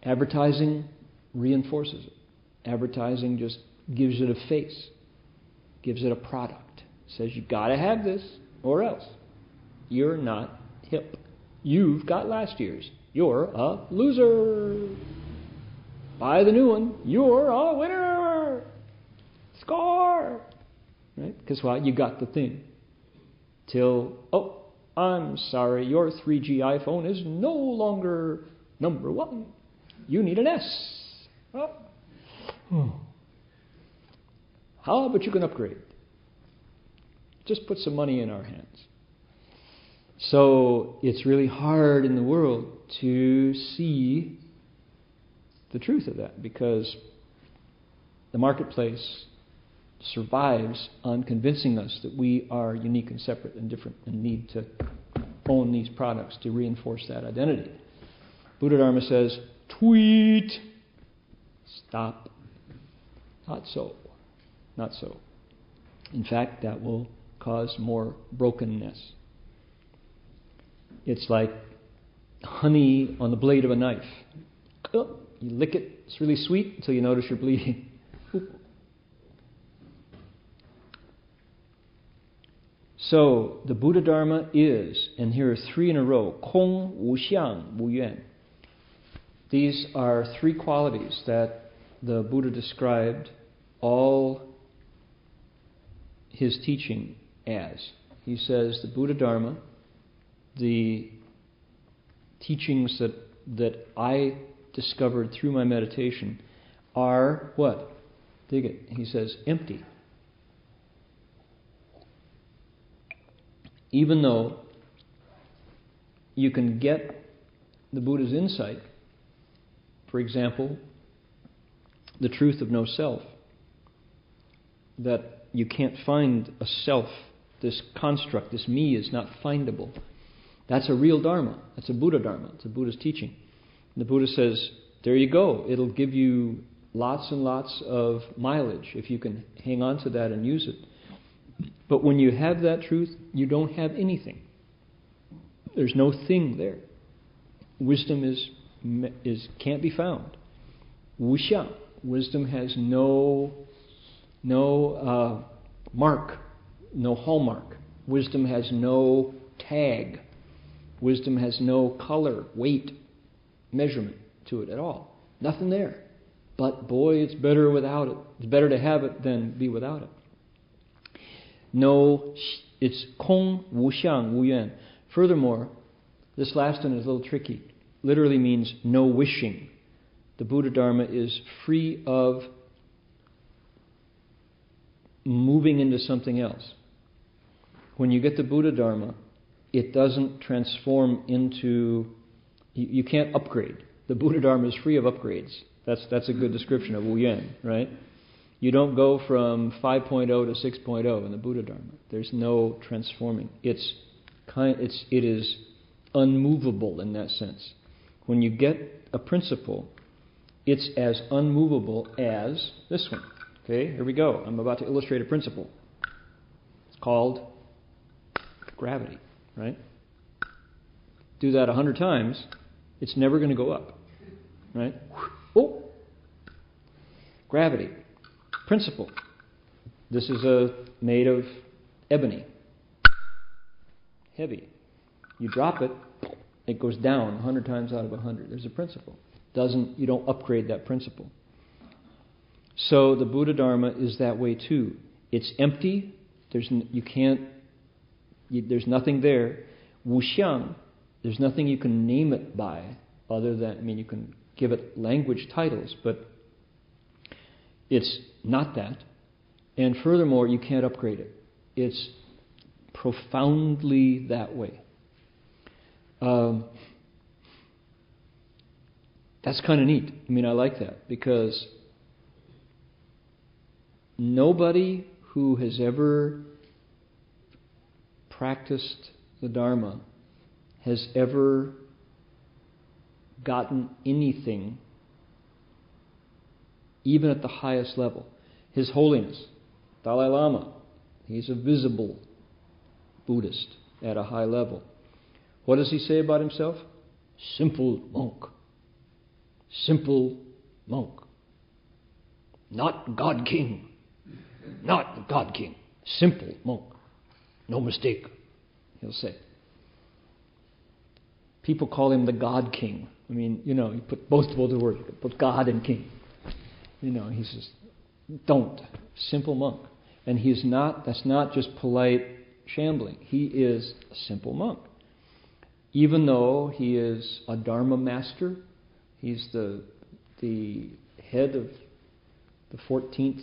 Speaker 2: Advertising reinforces it. Advertising just gives it a face, gives it a product. Says you gotta have this or else. You're not hip. You've got last year's. You're a loser. Buy the new one. You're a winner. Score. Right? Because what? You got the thing. Till, oh, I'm sorry, your 3G iPhone is no longer number one. You need an S. Oh. Hmm. How about you can upgrade? Just put some money in our hands. So it's really hard in the world to see the truth of that because the marketplace survives on convincing us that we are unique and separate and different and need to own these products to reinforce that identity. Buddha Dharma says, tweet, stop. Not so. Not so. In fact, that will cause more brokenness. It's like honey on the blade of a knife. Oh, you lick it, it's really sweet until you notice you're bleeding. So the Buddha Dharma is, and here are three in a row: Kong, Wu Xiang, Wu Yuan. These are three qualities that the Buddha described all his teaching as. He says the Buddha Dharma, the teachings that that I discovered through my meditation are what? Dig it. He says empty. even though you can get the Buddha's insight, for example, the truth of no self, that you can't find a self, this construct, this me is not findable. That's a real Dharma. That's a Buddha Dharma. It's a Buddha's teaching. And the Buddha says, there you go. It'll give you lots and lots of mileage if you can hang on to that and use it. But when you have that truth, you don't have anything. There's no thing there. Wisdom is, is can't be found. Wuxiang, wisdom has no no uh, mark, no hallmark. Wisdom has no tag. Wisdom has no color, weight, measurement to it at all. Nothing there. But boy, it's better without it. It's better to have it than be without it no, it's kong wu xiang wu yuan. Furthermore, this last one is a little tricky. Literally means no wishing. The Buddha Dharma is free of moving into something else. When you get the Buddha Dharma, it doesn't transform into, you, you can't upgrade. The Buddha Dharma is free of upgrades. That's, that's a good description of Wu Yuan, right? You don't go from 5.0 to 6.0 in the Buddha Dharma. There's no transforming. It's kind, it's, it is unmovable in that sense. When you get a principle, it's as unmovable as this one. Okay, here we go. I'm about to illustrate a principle. It's called gravity, right? Do that a hundred times, it's never going to go up, right? Oh, gravity principle. This is a made of ebony. Heavy. You drop it, it goes down 100 times out of 100. There's a principle. Doesn't you don't upgrade that principle. So the Buddha Dharma is that way too. It's empty. There's you can't. You, there's nothing there. Wuxiang. There's nothing you can name it by, other than I mean you can give it language titles, but it's not that. And furthermore, you can't upgrade it. It's profoundly that way. Um, that's kind of neat. I mean, I like that because nobody who has ever practiced the Dharma has ever gotten anything, even at the highest level. His Holiness, Dalai Lama, he's a visible Buddhist at a high level. What does he say about himself? Simple monk. Simple monk. Not God King. Not God King. Simple monk. No mistake, he'll say. People call him the God King. I mean, you know, you put both both the words, put God and King. You know, he says, don't. Simple monk. And he's not, that's not just polite shambling. He is a simple monk. Even though he is a Dharma master, he's the, the head of the 14th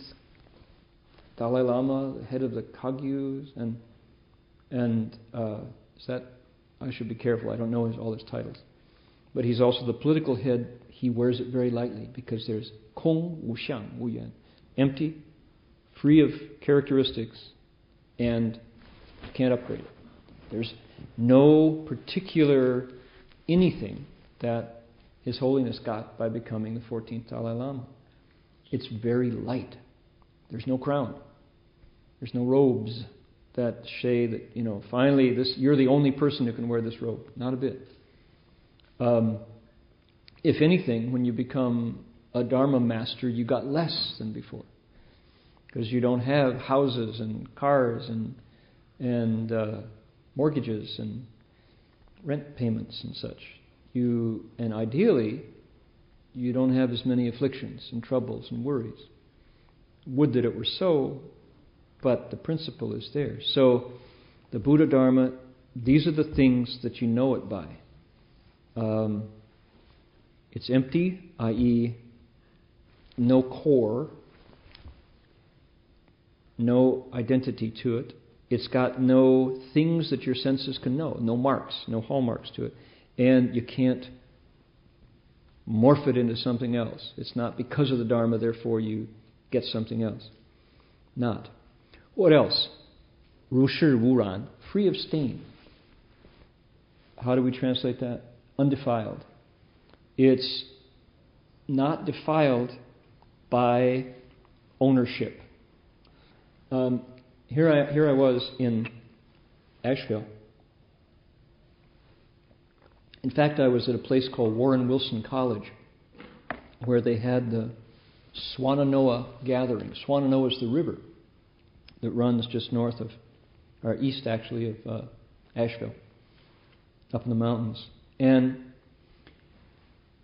Speaker 2: Dalai Lama, the head of the Kagyus, and, and uh, that, I should be careful, I don't know his, all his titles. But he's also the political head. He wears it very lightly because there's Kong Wu Xiang Wu Yuan, empty, free of characteristics, and can't upgrade it. There's no particular anything that His Holiness got by becoming the 14th Dalai Lama. It's very light. There's no crown. There's no robes that say that, you know, finally this you're the only person who can wear this robe. Not a bit. Um, if anything, when you become a Dharma master, you got less than before. Because you don't have houses and cars and and uh, mortgages and rent payments and such. You and ideally, you don't have as many afflictions and troubles and worries. Would that it were so, but the principle is there. So, the Buddha Dharma, these are the things that you know it by. Um, it's empty, i.e., no core, no identity to it. It's got no things that your senses can know, no marks, no hallmarks to it. And you can't morph it into something else. It's not because of the Dharma, therefore you get something else. Not. What else? Ru Wuran, free of stain. How do we translate that? Undefiled. It's not defiled by ownership. Um, here I, here I was in Asheville. In fact, I was at a place called Warren Wilson College where they had the Swannanoa gathering. Swannanoa is the river that runs just north of, or east actually, of uh, Asheville, up in the mountains. And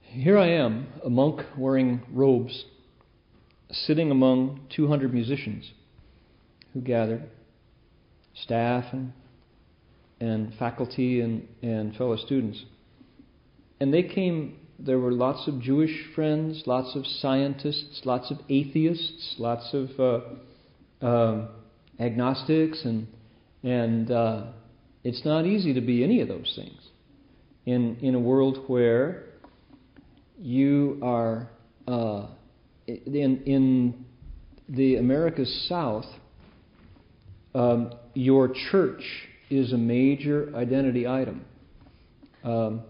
Speaker 2: here I am, a monk wearing robes, sitting among 200 musicians who gathered, staff and, and faculty and, and fellow students. And they came, there were lots of Jewish friends, lots of scientists, lots of atheists, lots of uh, um, agnostics, and, and uh, it's not easy to be any of those things in, in a world where you are uh, in, in the America's South um, your church is a major identity item. Um,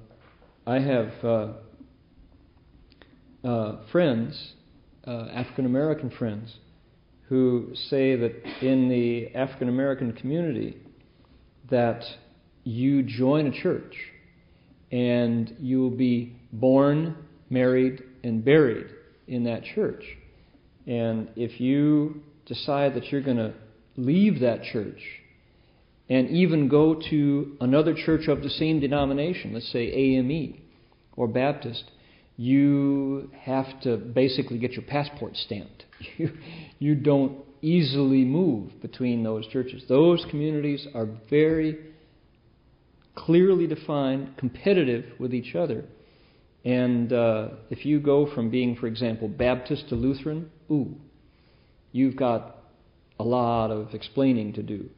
Speaker 2: I have uh, uh, friends, uh, African American friends, who say that in the African American community that you join a church and you will be born, married, and buried in that church. And if you decide that you're going to leave that church and even go to another church of the same denomination, let's say AME or Baptist, you have to basically get your passport stamped. You, you don't easily move between those churches. Those communities are very clearly defined, competitive with each other. And uh, if you go from being, for example, Baptist to Lutheran, ooh, you've got a lot of explaining to do.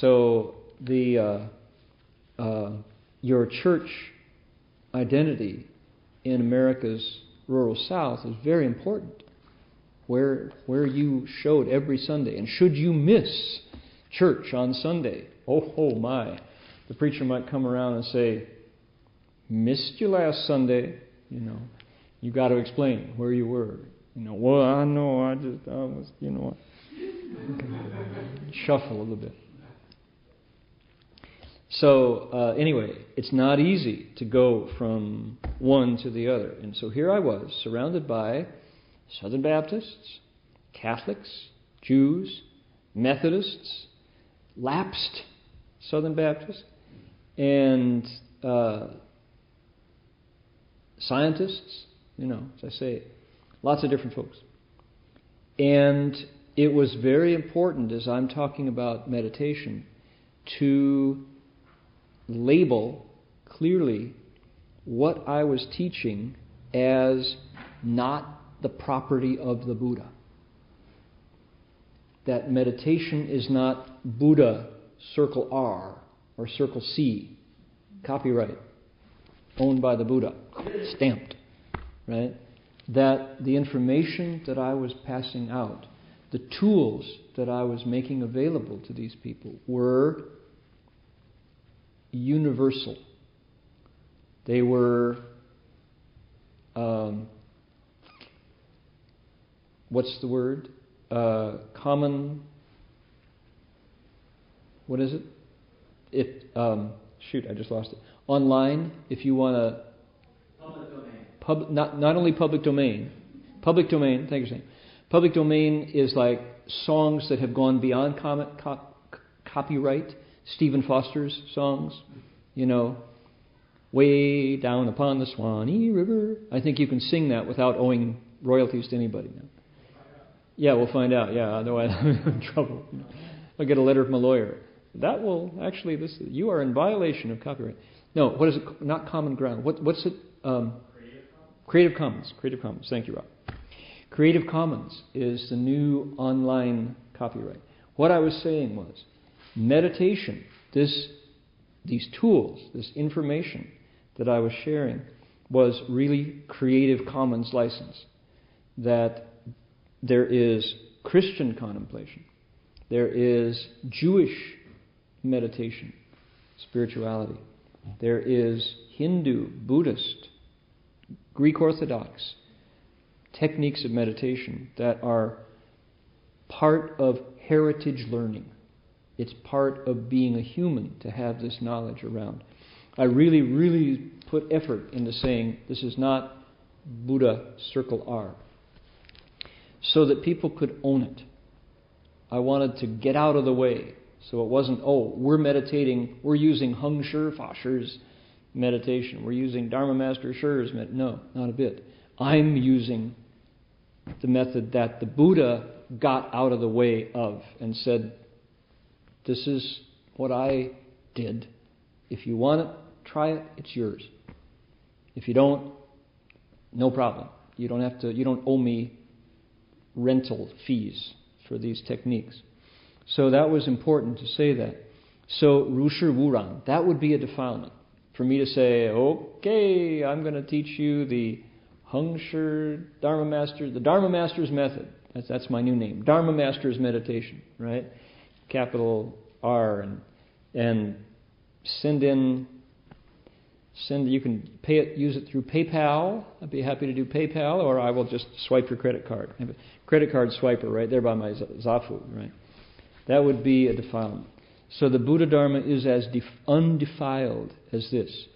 Speaker 2: So the uh, uh, your church identity in America's rural South is very important. Where where you showed every Sunday, and should you miss church on Sunday, oh oh my, the preacher might come around and say, "Missed you last Sunday," you know. You got to explain where you were. You know, well, I know, I just, I was, you know, shuffle a little bit. So, uh, anyway, it's not easy to go from one to the other. And so here I was, surrounded by Southern Baptists, Catholics, Jews, Methodists, lapsed Southern Baptists, and uh, scientists, you know, as I say, lots of different folks. And it was very important as I'm talking about meditation to label clearly what I was teaching as not the property of the Buddha. That meditation is not Buddha circle R or circle C, copyright, owned by the Buddha, stamped, right? That the information that I was passing out, the tools that I was making available to these people were universal. They were, um, what's the word? Uh, common. What is it? It um, shoot, I just lost it. Online, if you want to.
Speaker 1: Public domain.
Speaker 2: Pub, not not only public domain, public domain. Thank you, Sam. Public domain is like songs that have gone beyond com- co- copyright Stephen Foster's songs, you know, way down upon the Swanee River. I think you can sing that without owing royalties to anybody now. Yeah, we'll find out. Yeah, otherwise I'm in trouble. I'll get a letter from a lawyer. That will actually this you are in violation of copyright. No, what is it? Not common ground. What, what's it? Um, Creative Commons. Creative Commons. Thank you, Rob. Creative Commons is the new online copyright. What I was saying was meditation, this, these tools, this information that I was sharing, was really Creative Commons license. That there is Christian contemplation, there is Jewish meditation, spirituality, there is Hindu, Buddhist, Greek Orthodox techniques of meditation that are part of heritage learning. It's part of being a human to have this knowledge around. I really, really put effort into saying this is not Buddha circle R, so that people could own it. I wanted to get out of the way, so it wasn't, oh, we're meditating, we're using Heng Sure Fashi's meditation, we're using Dharma Master Shi's med. No, not a bit. I'm using the method that the Buddha got out of the way of and said, this is what I did. If you want it, try it, it's yours. If you don't, no problem. You don't have to you don't owe me rental fees for these techniques. So that was important to say that. So Rushi Wuran, that would be a defilement. For me to say, okay, I'm going to teach you the Heng Sure Dharma Master, the Dharma Master's method. That's, that's my new name. Dharma Master's meditation, right? Capital R and and send in send you can pay it use it through PayPal. I'd be happy to do PayPal or I will just swipe your credit card. Credit card swiper right there by my Zafu, right? That would be a defilement. So the Buddha Dharma is as def- undefiled as this.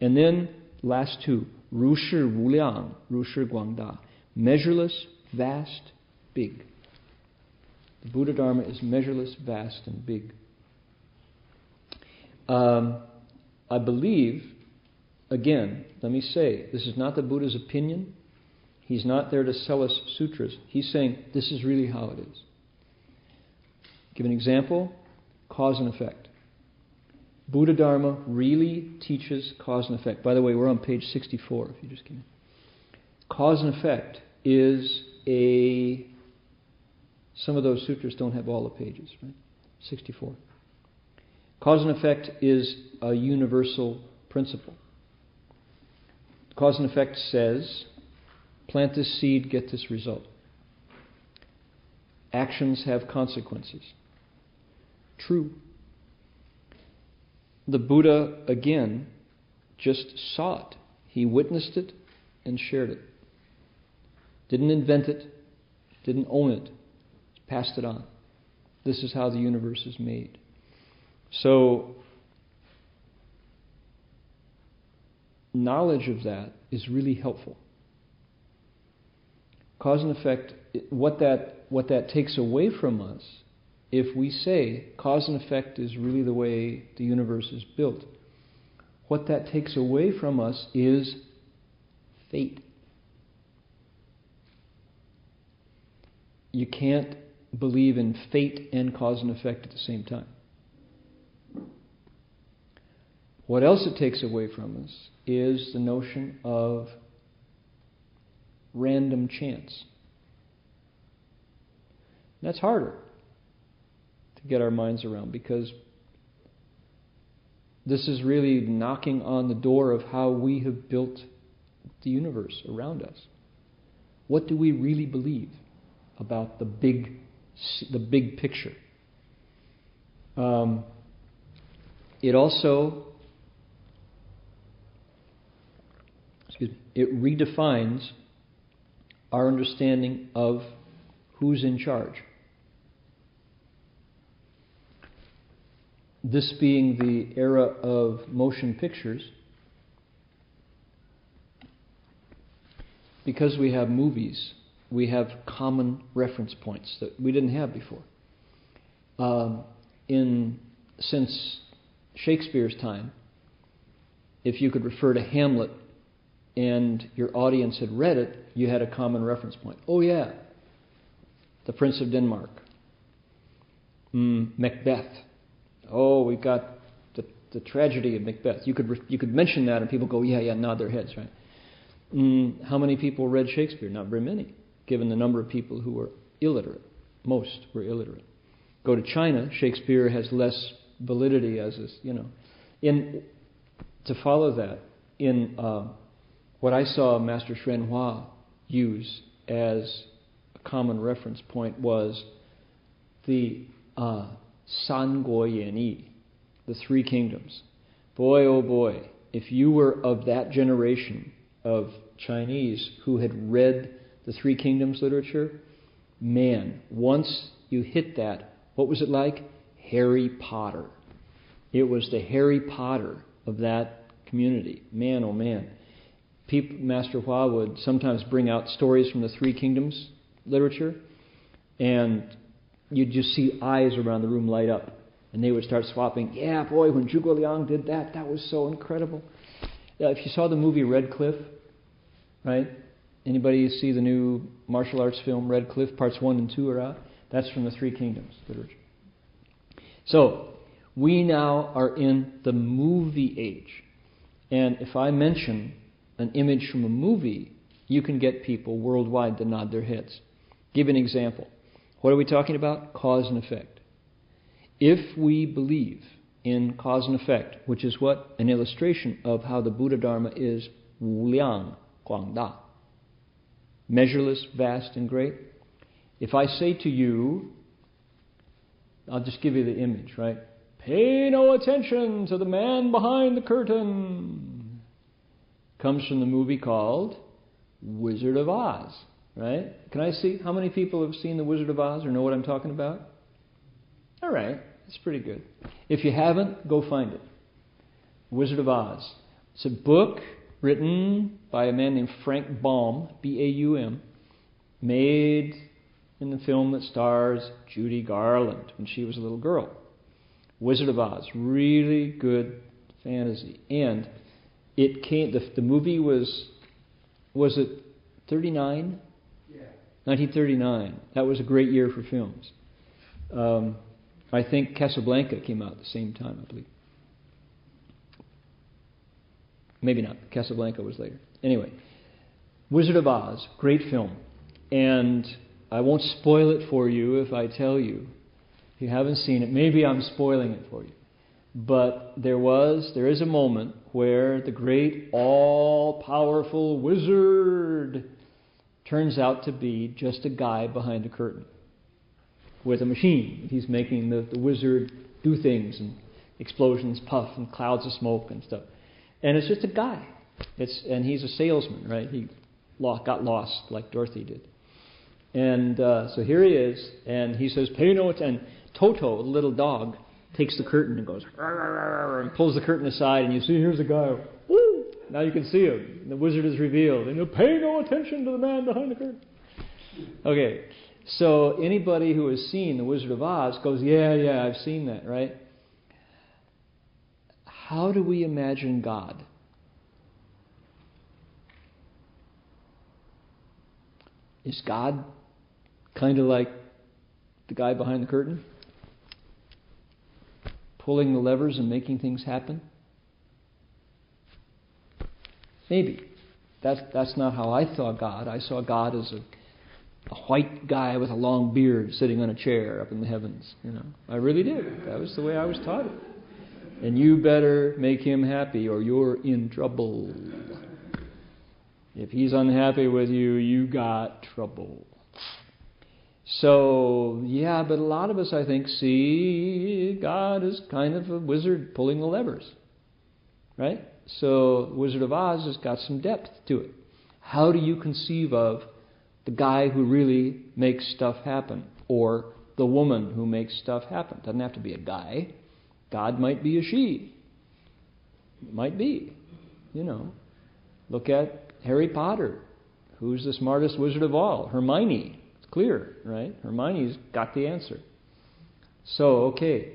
Speaker 2: And then last two, Rushi Wuliang, Rushi Guangda. Measureless, vast, big. Buddha Dharma is measureless, vast, and big. Um, I believe, again, let me say, this is not the Buddha's opinion. He's not there to sell us sutras. He's saying this is really how it is. Give an example cause and effect. Buddha Dharma really teaches cause and effect. By the way, we're on page 64 if you just came in. Cause and effect is a Some of those sutras don't have all the pages, right? 64. Cause and effect is a universal principle. Cause and effect says plant this seed, get this result. Actions have consequences. True. The Buddha, again, just saw it. He witnessed it and shared it. Didn't invent it, didn't own it, passed it on. This is how the universe is made. So, knowledge of that is really helpful. Cause and effect, what that, what that takes away from us, if we say cause and effect is really the way the universe is built, what that takes away from us is fate. You can't believe in fate and cause and effect at the same time. What else it takes away from us is the notion of random chance. That's harder to get our minds around because this is really knocking on the door of how we have built the universe around us. What do we really believe about the big, the big picture? Um, it also excuse me, it redefines our understanding of who's in charge. This being the era of motion pictures, because we have movies, we have common reference points that we didn't have before. Um, in since Shakespeare's time, if you could refer to Hamlet and your audience had read it, you had a common reference point. Oh, yeah, The Prince of Denmark, mm, Macbeth. Oh, we've got the, the tragedy of Macbeth. You could, you could mention that, and people go, yeah, yeah, nod their heads, right? Mm, how many people read Shakespeare? Not very many, given the number of people who were illiterate. Most were illiterate. Go to China, Shakespeare has less validity as is, you know. In to follow that, in uh, what I saw Master Hsuan Hua use as a common reference point was the uh, San Guo Yi, the Three Kingdoms. Boy, oh boy, if you were of that generation of Chinese who had read the Three Kingdoms literature, man, once you hit that, what was it like? Harry Potter. It was the Harry Potter of that community. Man, oh man people, Master Hua would sometimes bring out stories from the Three Kingdoms literature, and you'd just see eyes around the room light up, and they would start swapping. Yeah, boy, when Zhuge Liang did that, that was so incredible. Yeah, if you saw the movie Red Cliff, right? Anybody see the new martial arts film Red Cliff? Parts one and two are out. That's from the Three Kingdoms literature. So we now are in the movie age, and if I mention an image from a movie, you can get people worldwide to nod their heads. Give an example. What are we talking about? Cause and effect. If we believe in cause and effect, which is what an illustration of how the Buddha Dharma is Wu Liang Guang Da, measureless, vast, and great. If I say to you, I'll just give you the image, right? Pay no attention to the man behind the curtain comes from the movie called Wizard of Oz, right? Can I see how many people have seen The Wizard of Oz or know what I'm talking about? All right, it's pretty good. If you haven't, go find it. Wizard of Oz. It's a book written by a man named Frank Baum, B A U M, made in the film that stars Judy Garland when she was a little girl. Wizard of Oz, really good fantasy. And it came. The, the movie was was it 39? Yeah. 1939. That was a great year for films. Um, I think Casablanca came out at the same time, I believe. Maybe not. Casablanca was later. Anyway, Wizard of Oz, great film. And I won't spoil it for you if I tell you. If you haven't seen it, maybe I'm spoiling it for you. But there was, there is a moment where the great, all powerful wizard turns out to be just a guy behind a curtain with a machine. He's making the, the wizard do things and explosions puff and clouds of smoke and stuff. And it's just a guy. It's, and he's a salesman, right? He got lost like Dorothy did. And uh, so here he is, and he says, Pay no attention. Toto, the little dog, takes the curtain and goes, and pulls the curtain aside, and you see, here's a guy. Woo! Now you can see him. The wizard is revealed. And you pay no attention to the man behind the curtain. Okay, so anybody who has seen The Wizard of Oz goes, Yeah, yeah, I've seen that, right? How do we imagine God? Is God kind of like the guy behind the curtain? Pulling the levers and making things happen? Maybe. That's, that's not how I saw God. I saw God as a, a white guy with a long beard sitting on a chair up in the heavens. You know, I really did. That was the way I was taught it. And you better make him happy or you're in trouble. If he's unhappy with you, you got trouble. So, yeah, but a lot of us, I think, see God as kind of a wizard pulling the levers. Right? So, Wizard of Oz has got some depth to it. How do you conceive of the guy who really makes stuff happen? Or the woman who makes stuff happen? Doesn't have to be a guy. God might be a she. Might be. You know. Look at Harry Potter. Who's the smartest wizard of all? Hermione. It's clear, right? Hermione's got the answer. So, okay.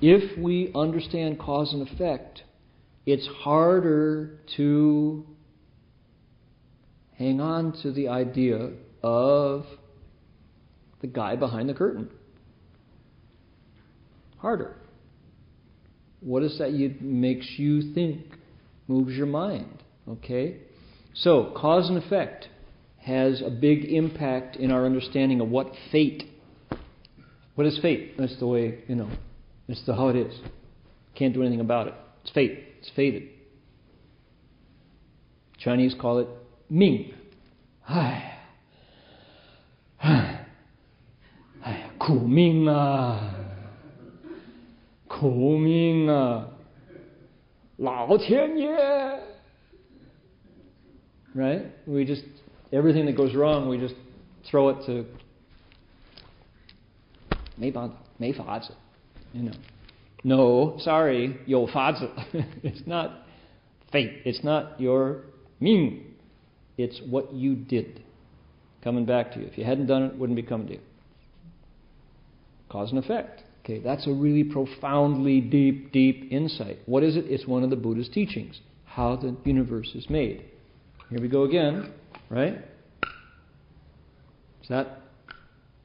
Speaker 2: If we understand cause and effect, it's harder to hang on to the idea of the guy behind the curtain. Harder. What is that you, makes you think, moves your mind? Okay? So, cause and effect has a big impact in our understanding of what fate. What is fate? That's the way, you know, it's the how it is. Can't do anything about it. It's fate. It's fated. Chinese call it Ming. Ku Ming ah. Ku Ming ah. Lao Tian Ye. Right? We just, everything that goes wrong, we just throw it to 没办法，没法子。you know. No, sorry, 有法子. it's not fate. It's not your Ming. It's what you did coming back to you. If you hadn't done it, it wouldn't be coming to you. Cause and effect. Okay, that's a really profoundly deep, deep insight. What is it? It's one of the Buddha's teachings. How the universe is made. Here we go again, right? Is that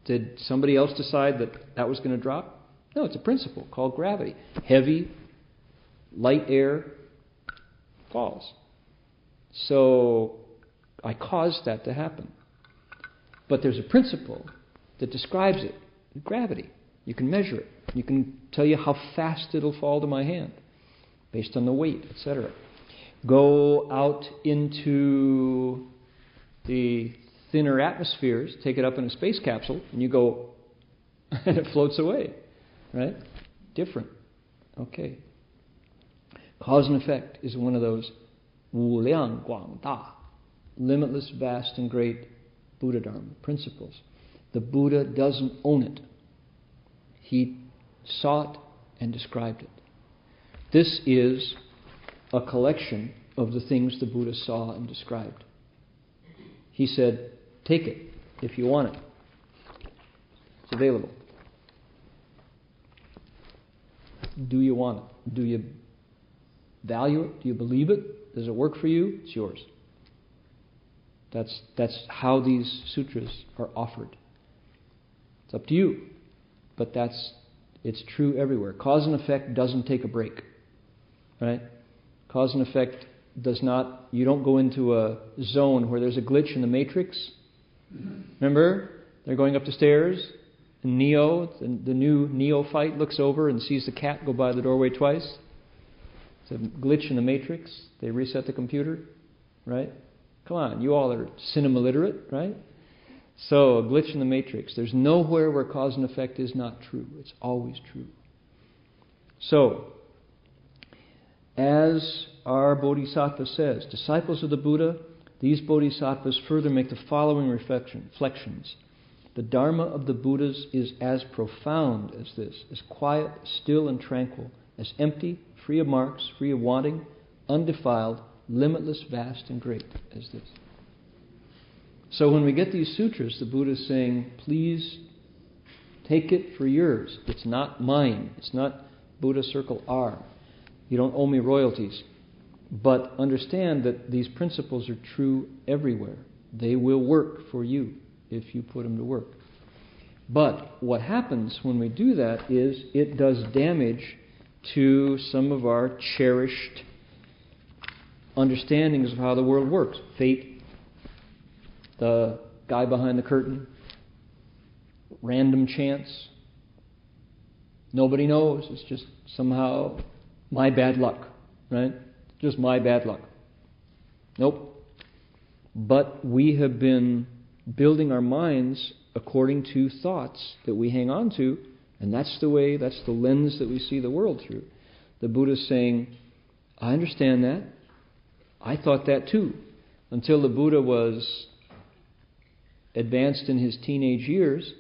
Speaker 2: did somebody else decide that that was going to drop? No, it's a principle called gravity. Heavy, light air falls. So I caused that to happen. But there's a principle that describes it gravity. You can measure it. You can tell you how fast it'll fall to my hand based on the weight, etc. Go out into the thinner atmospheres, take it up in a space capsule, and you go, and it floats away. Right? Different. Okay. Cause and effect is one of those wu liang guang da, limitless, vast, and great Buddha Dharma principles. The Buddha doesn't own it. He sought and described it. This is a collection of the things the Buddha saw and described. He said, Take it if you want it. It's available. Do you want it? Do you value it? Do you believe it? Does it work for you? It's yours. That's, that's how these sutras are offered. It's up to you. But that's it's true everywhere. Cause and effect doesn't take a break. Right? Cause and effect does not you don't go into a zone where there's a glitch in the matrix Remember? They're going up the stairs. And Neo, the, the new neophyte, looks over and sees the cat go by the doorway twice. It's a glitch in the matrix. They reset the computer, right? Come on, you all are cinema literate, right? So, a glitch in the matrix. There's nowhere where cause and effect is not true. It's always true. So, as our Bodhisattva says, disciples of the Buddha, these Bodhisattvas further make the following reflections. The Dharma of the Buddhas is as profound as this, as quiet, still, and tranquil, as empty, free of marks, free of wanting, undefiled, limitless, vast, and great as this. So when we get these sutras, the Buddha is saying, please take it for yours. It's not mine. It's not Buddha Circle R. You don't owe me royalties. But understand that these principles are true everywhere. They will work for you if you put them to work. But what happens when we do that is it does damage to some of our cherished understandings of how the world works. Fate, the guy behind the curtain, random chance. Nobody knows. It's just somehow my bad luck, right? Just my bad luck. Nope. But we have been building our minds according to thoughts that we hang on to, and that's the way, that's the lens that we see the world through. The Buddha's saying, I understand that. I thought that too. Until the Buddha was advanced in his teenage years,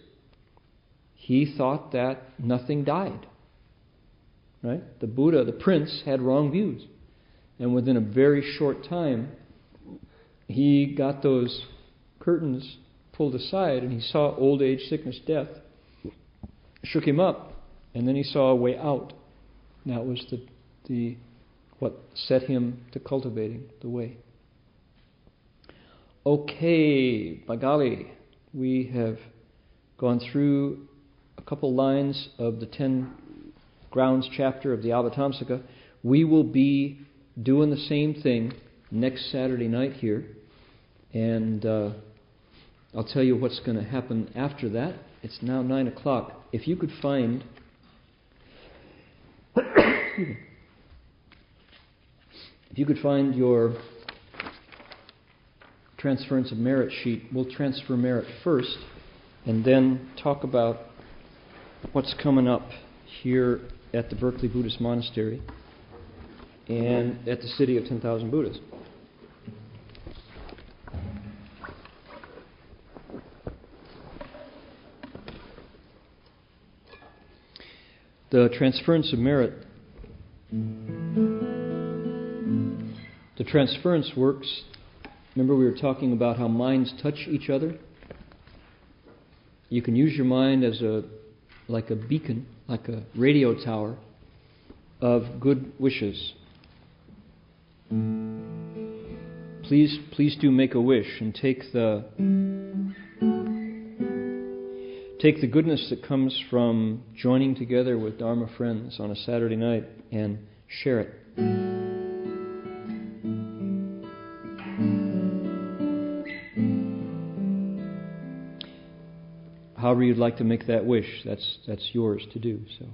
Speaker 2: he thought that nothing died. Right? The Buddha, the prince, had wrong views. And within a very short time, he got those curtains pulled aside and he saw old age, sickness, death, shook him up, and then he saw a way out. And That was the, the what set him to cultivating the way. Okay, Bagali, we have gone through a couple lines of the ten grounds chapter of the Avatamsaka. We will be doing the same thing next Saturday night here, and uh, I'll tell you what's going to happen after that. It's now nine o'clock. If you could find. If you could find your transference of merit sheet, we'll transfer merit first and then talk about what's coming up here at the Berkeley Buddhist Monastery and at the City of 10,000 Buddhas. The transference of merit the transference works. Remember, we were talking about how minds touch each other? You can use your mind as a like a beacon, like a radio tower of good wishes. Please, please do make a wish and take the take the goodness that comes from joining together with Dharma friends on a Saturday night and share it. However you'd like to make that wish, that's, that's yours to do. So.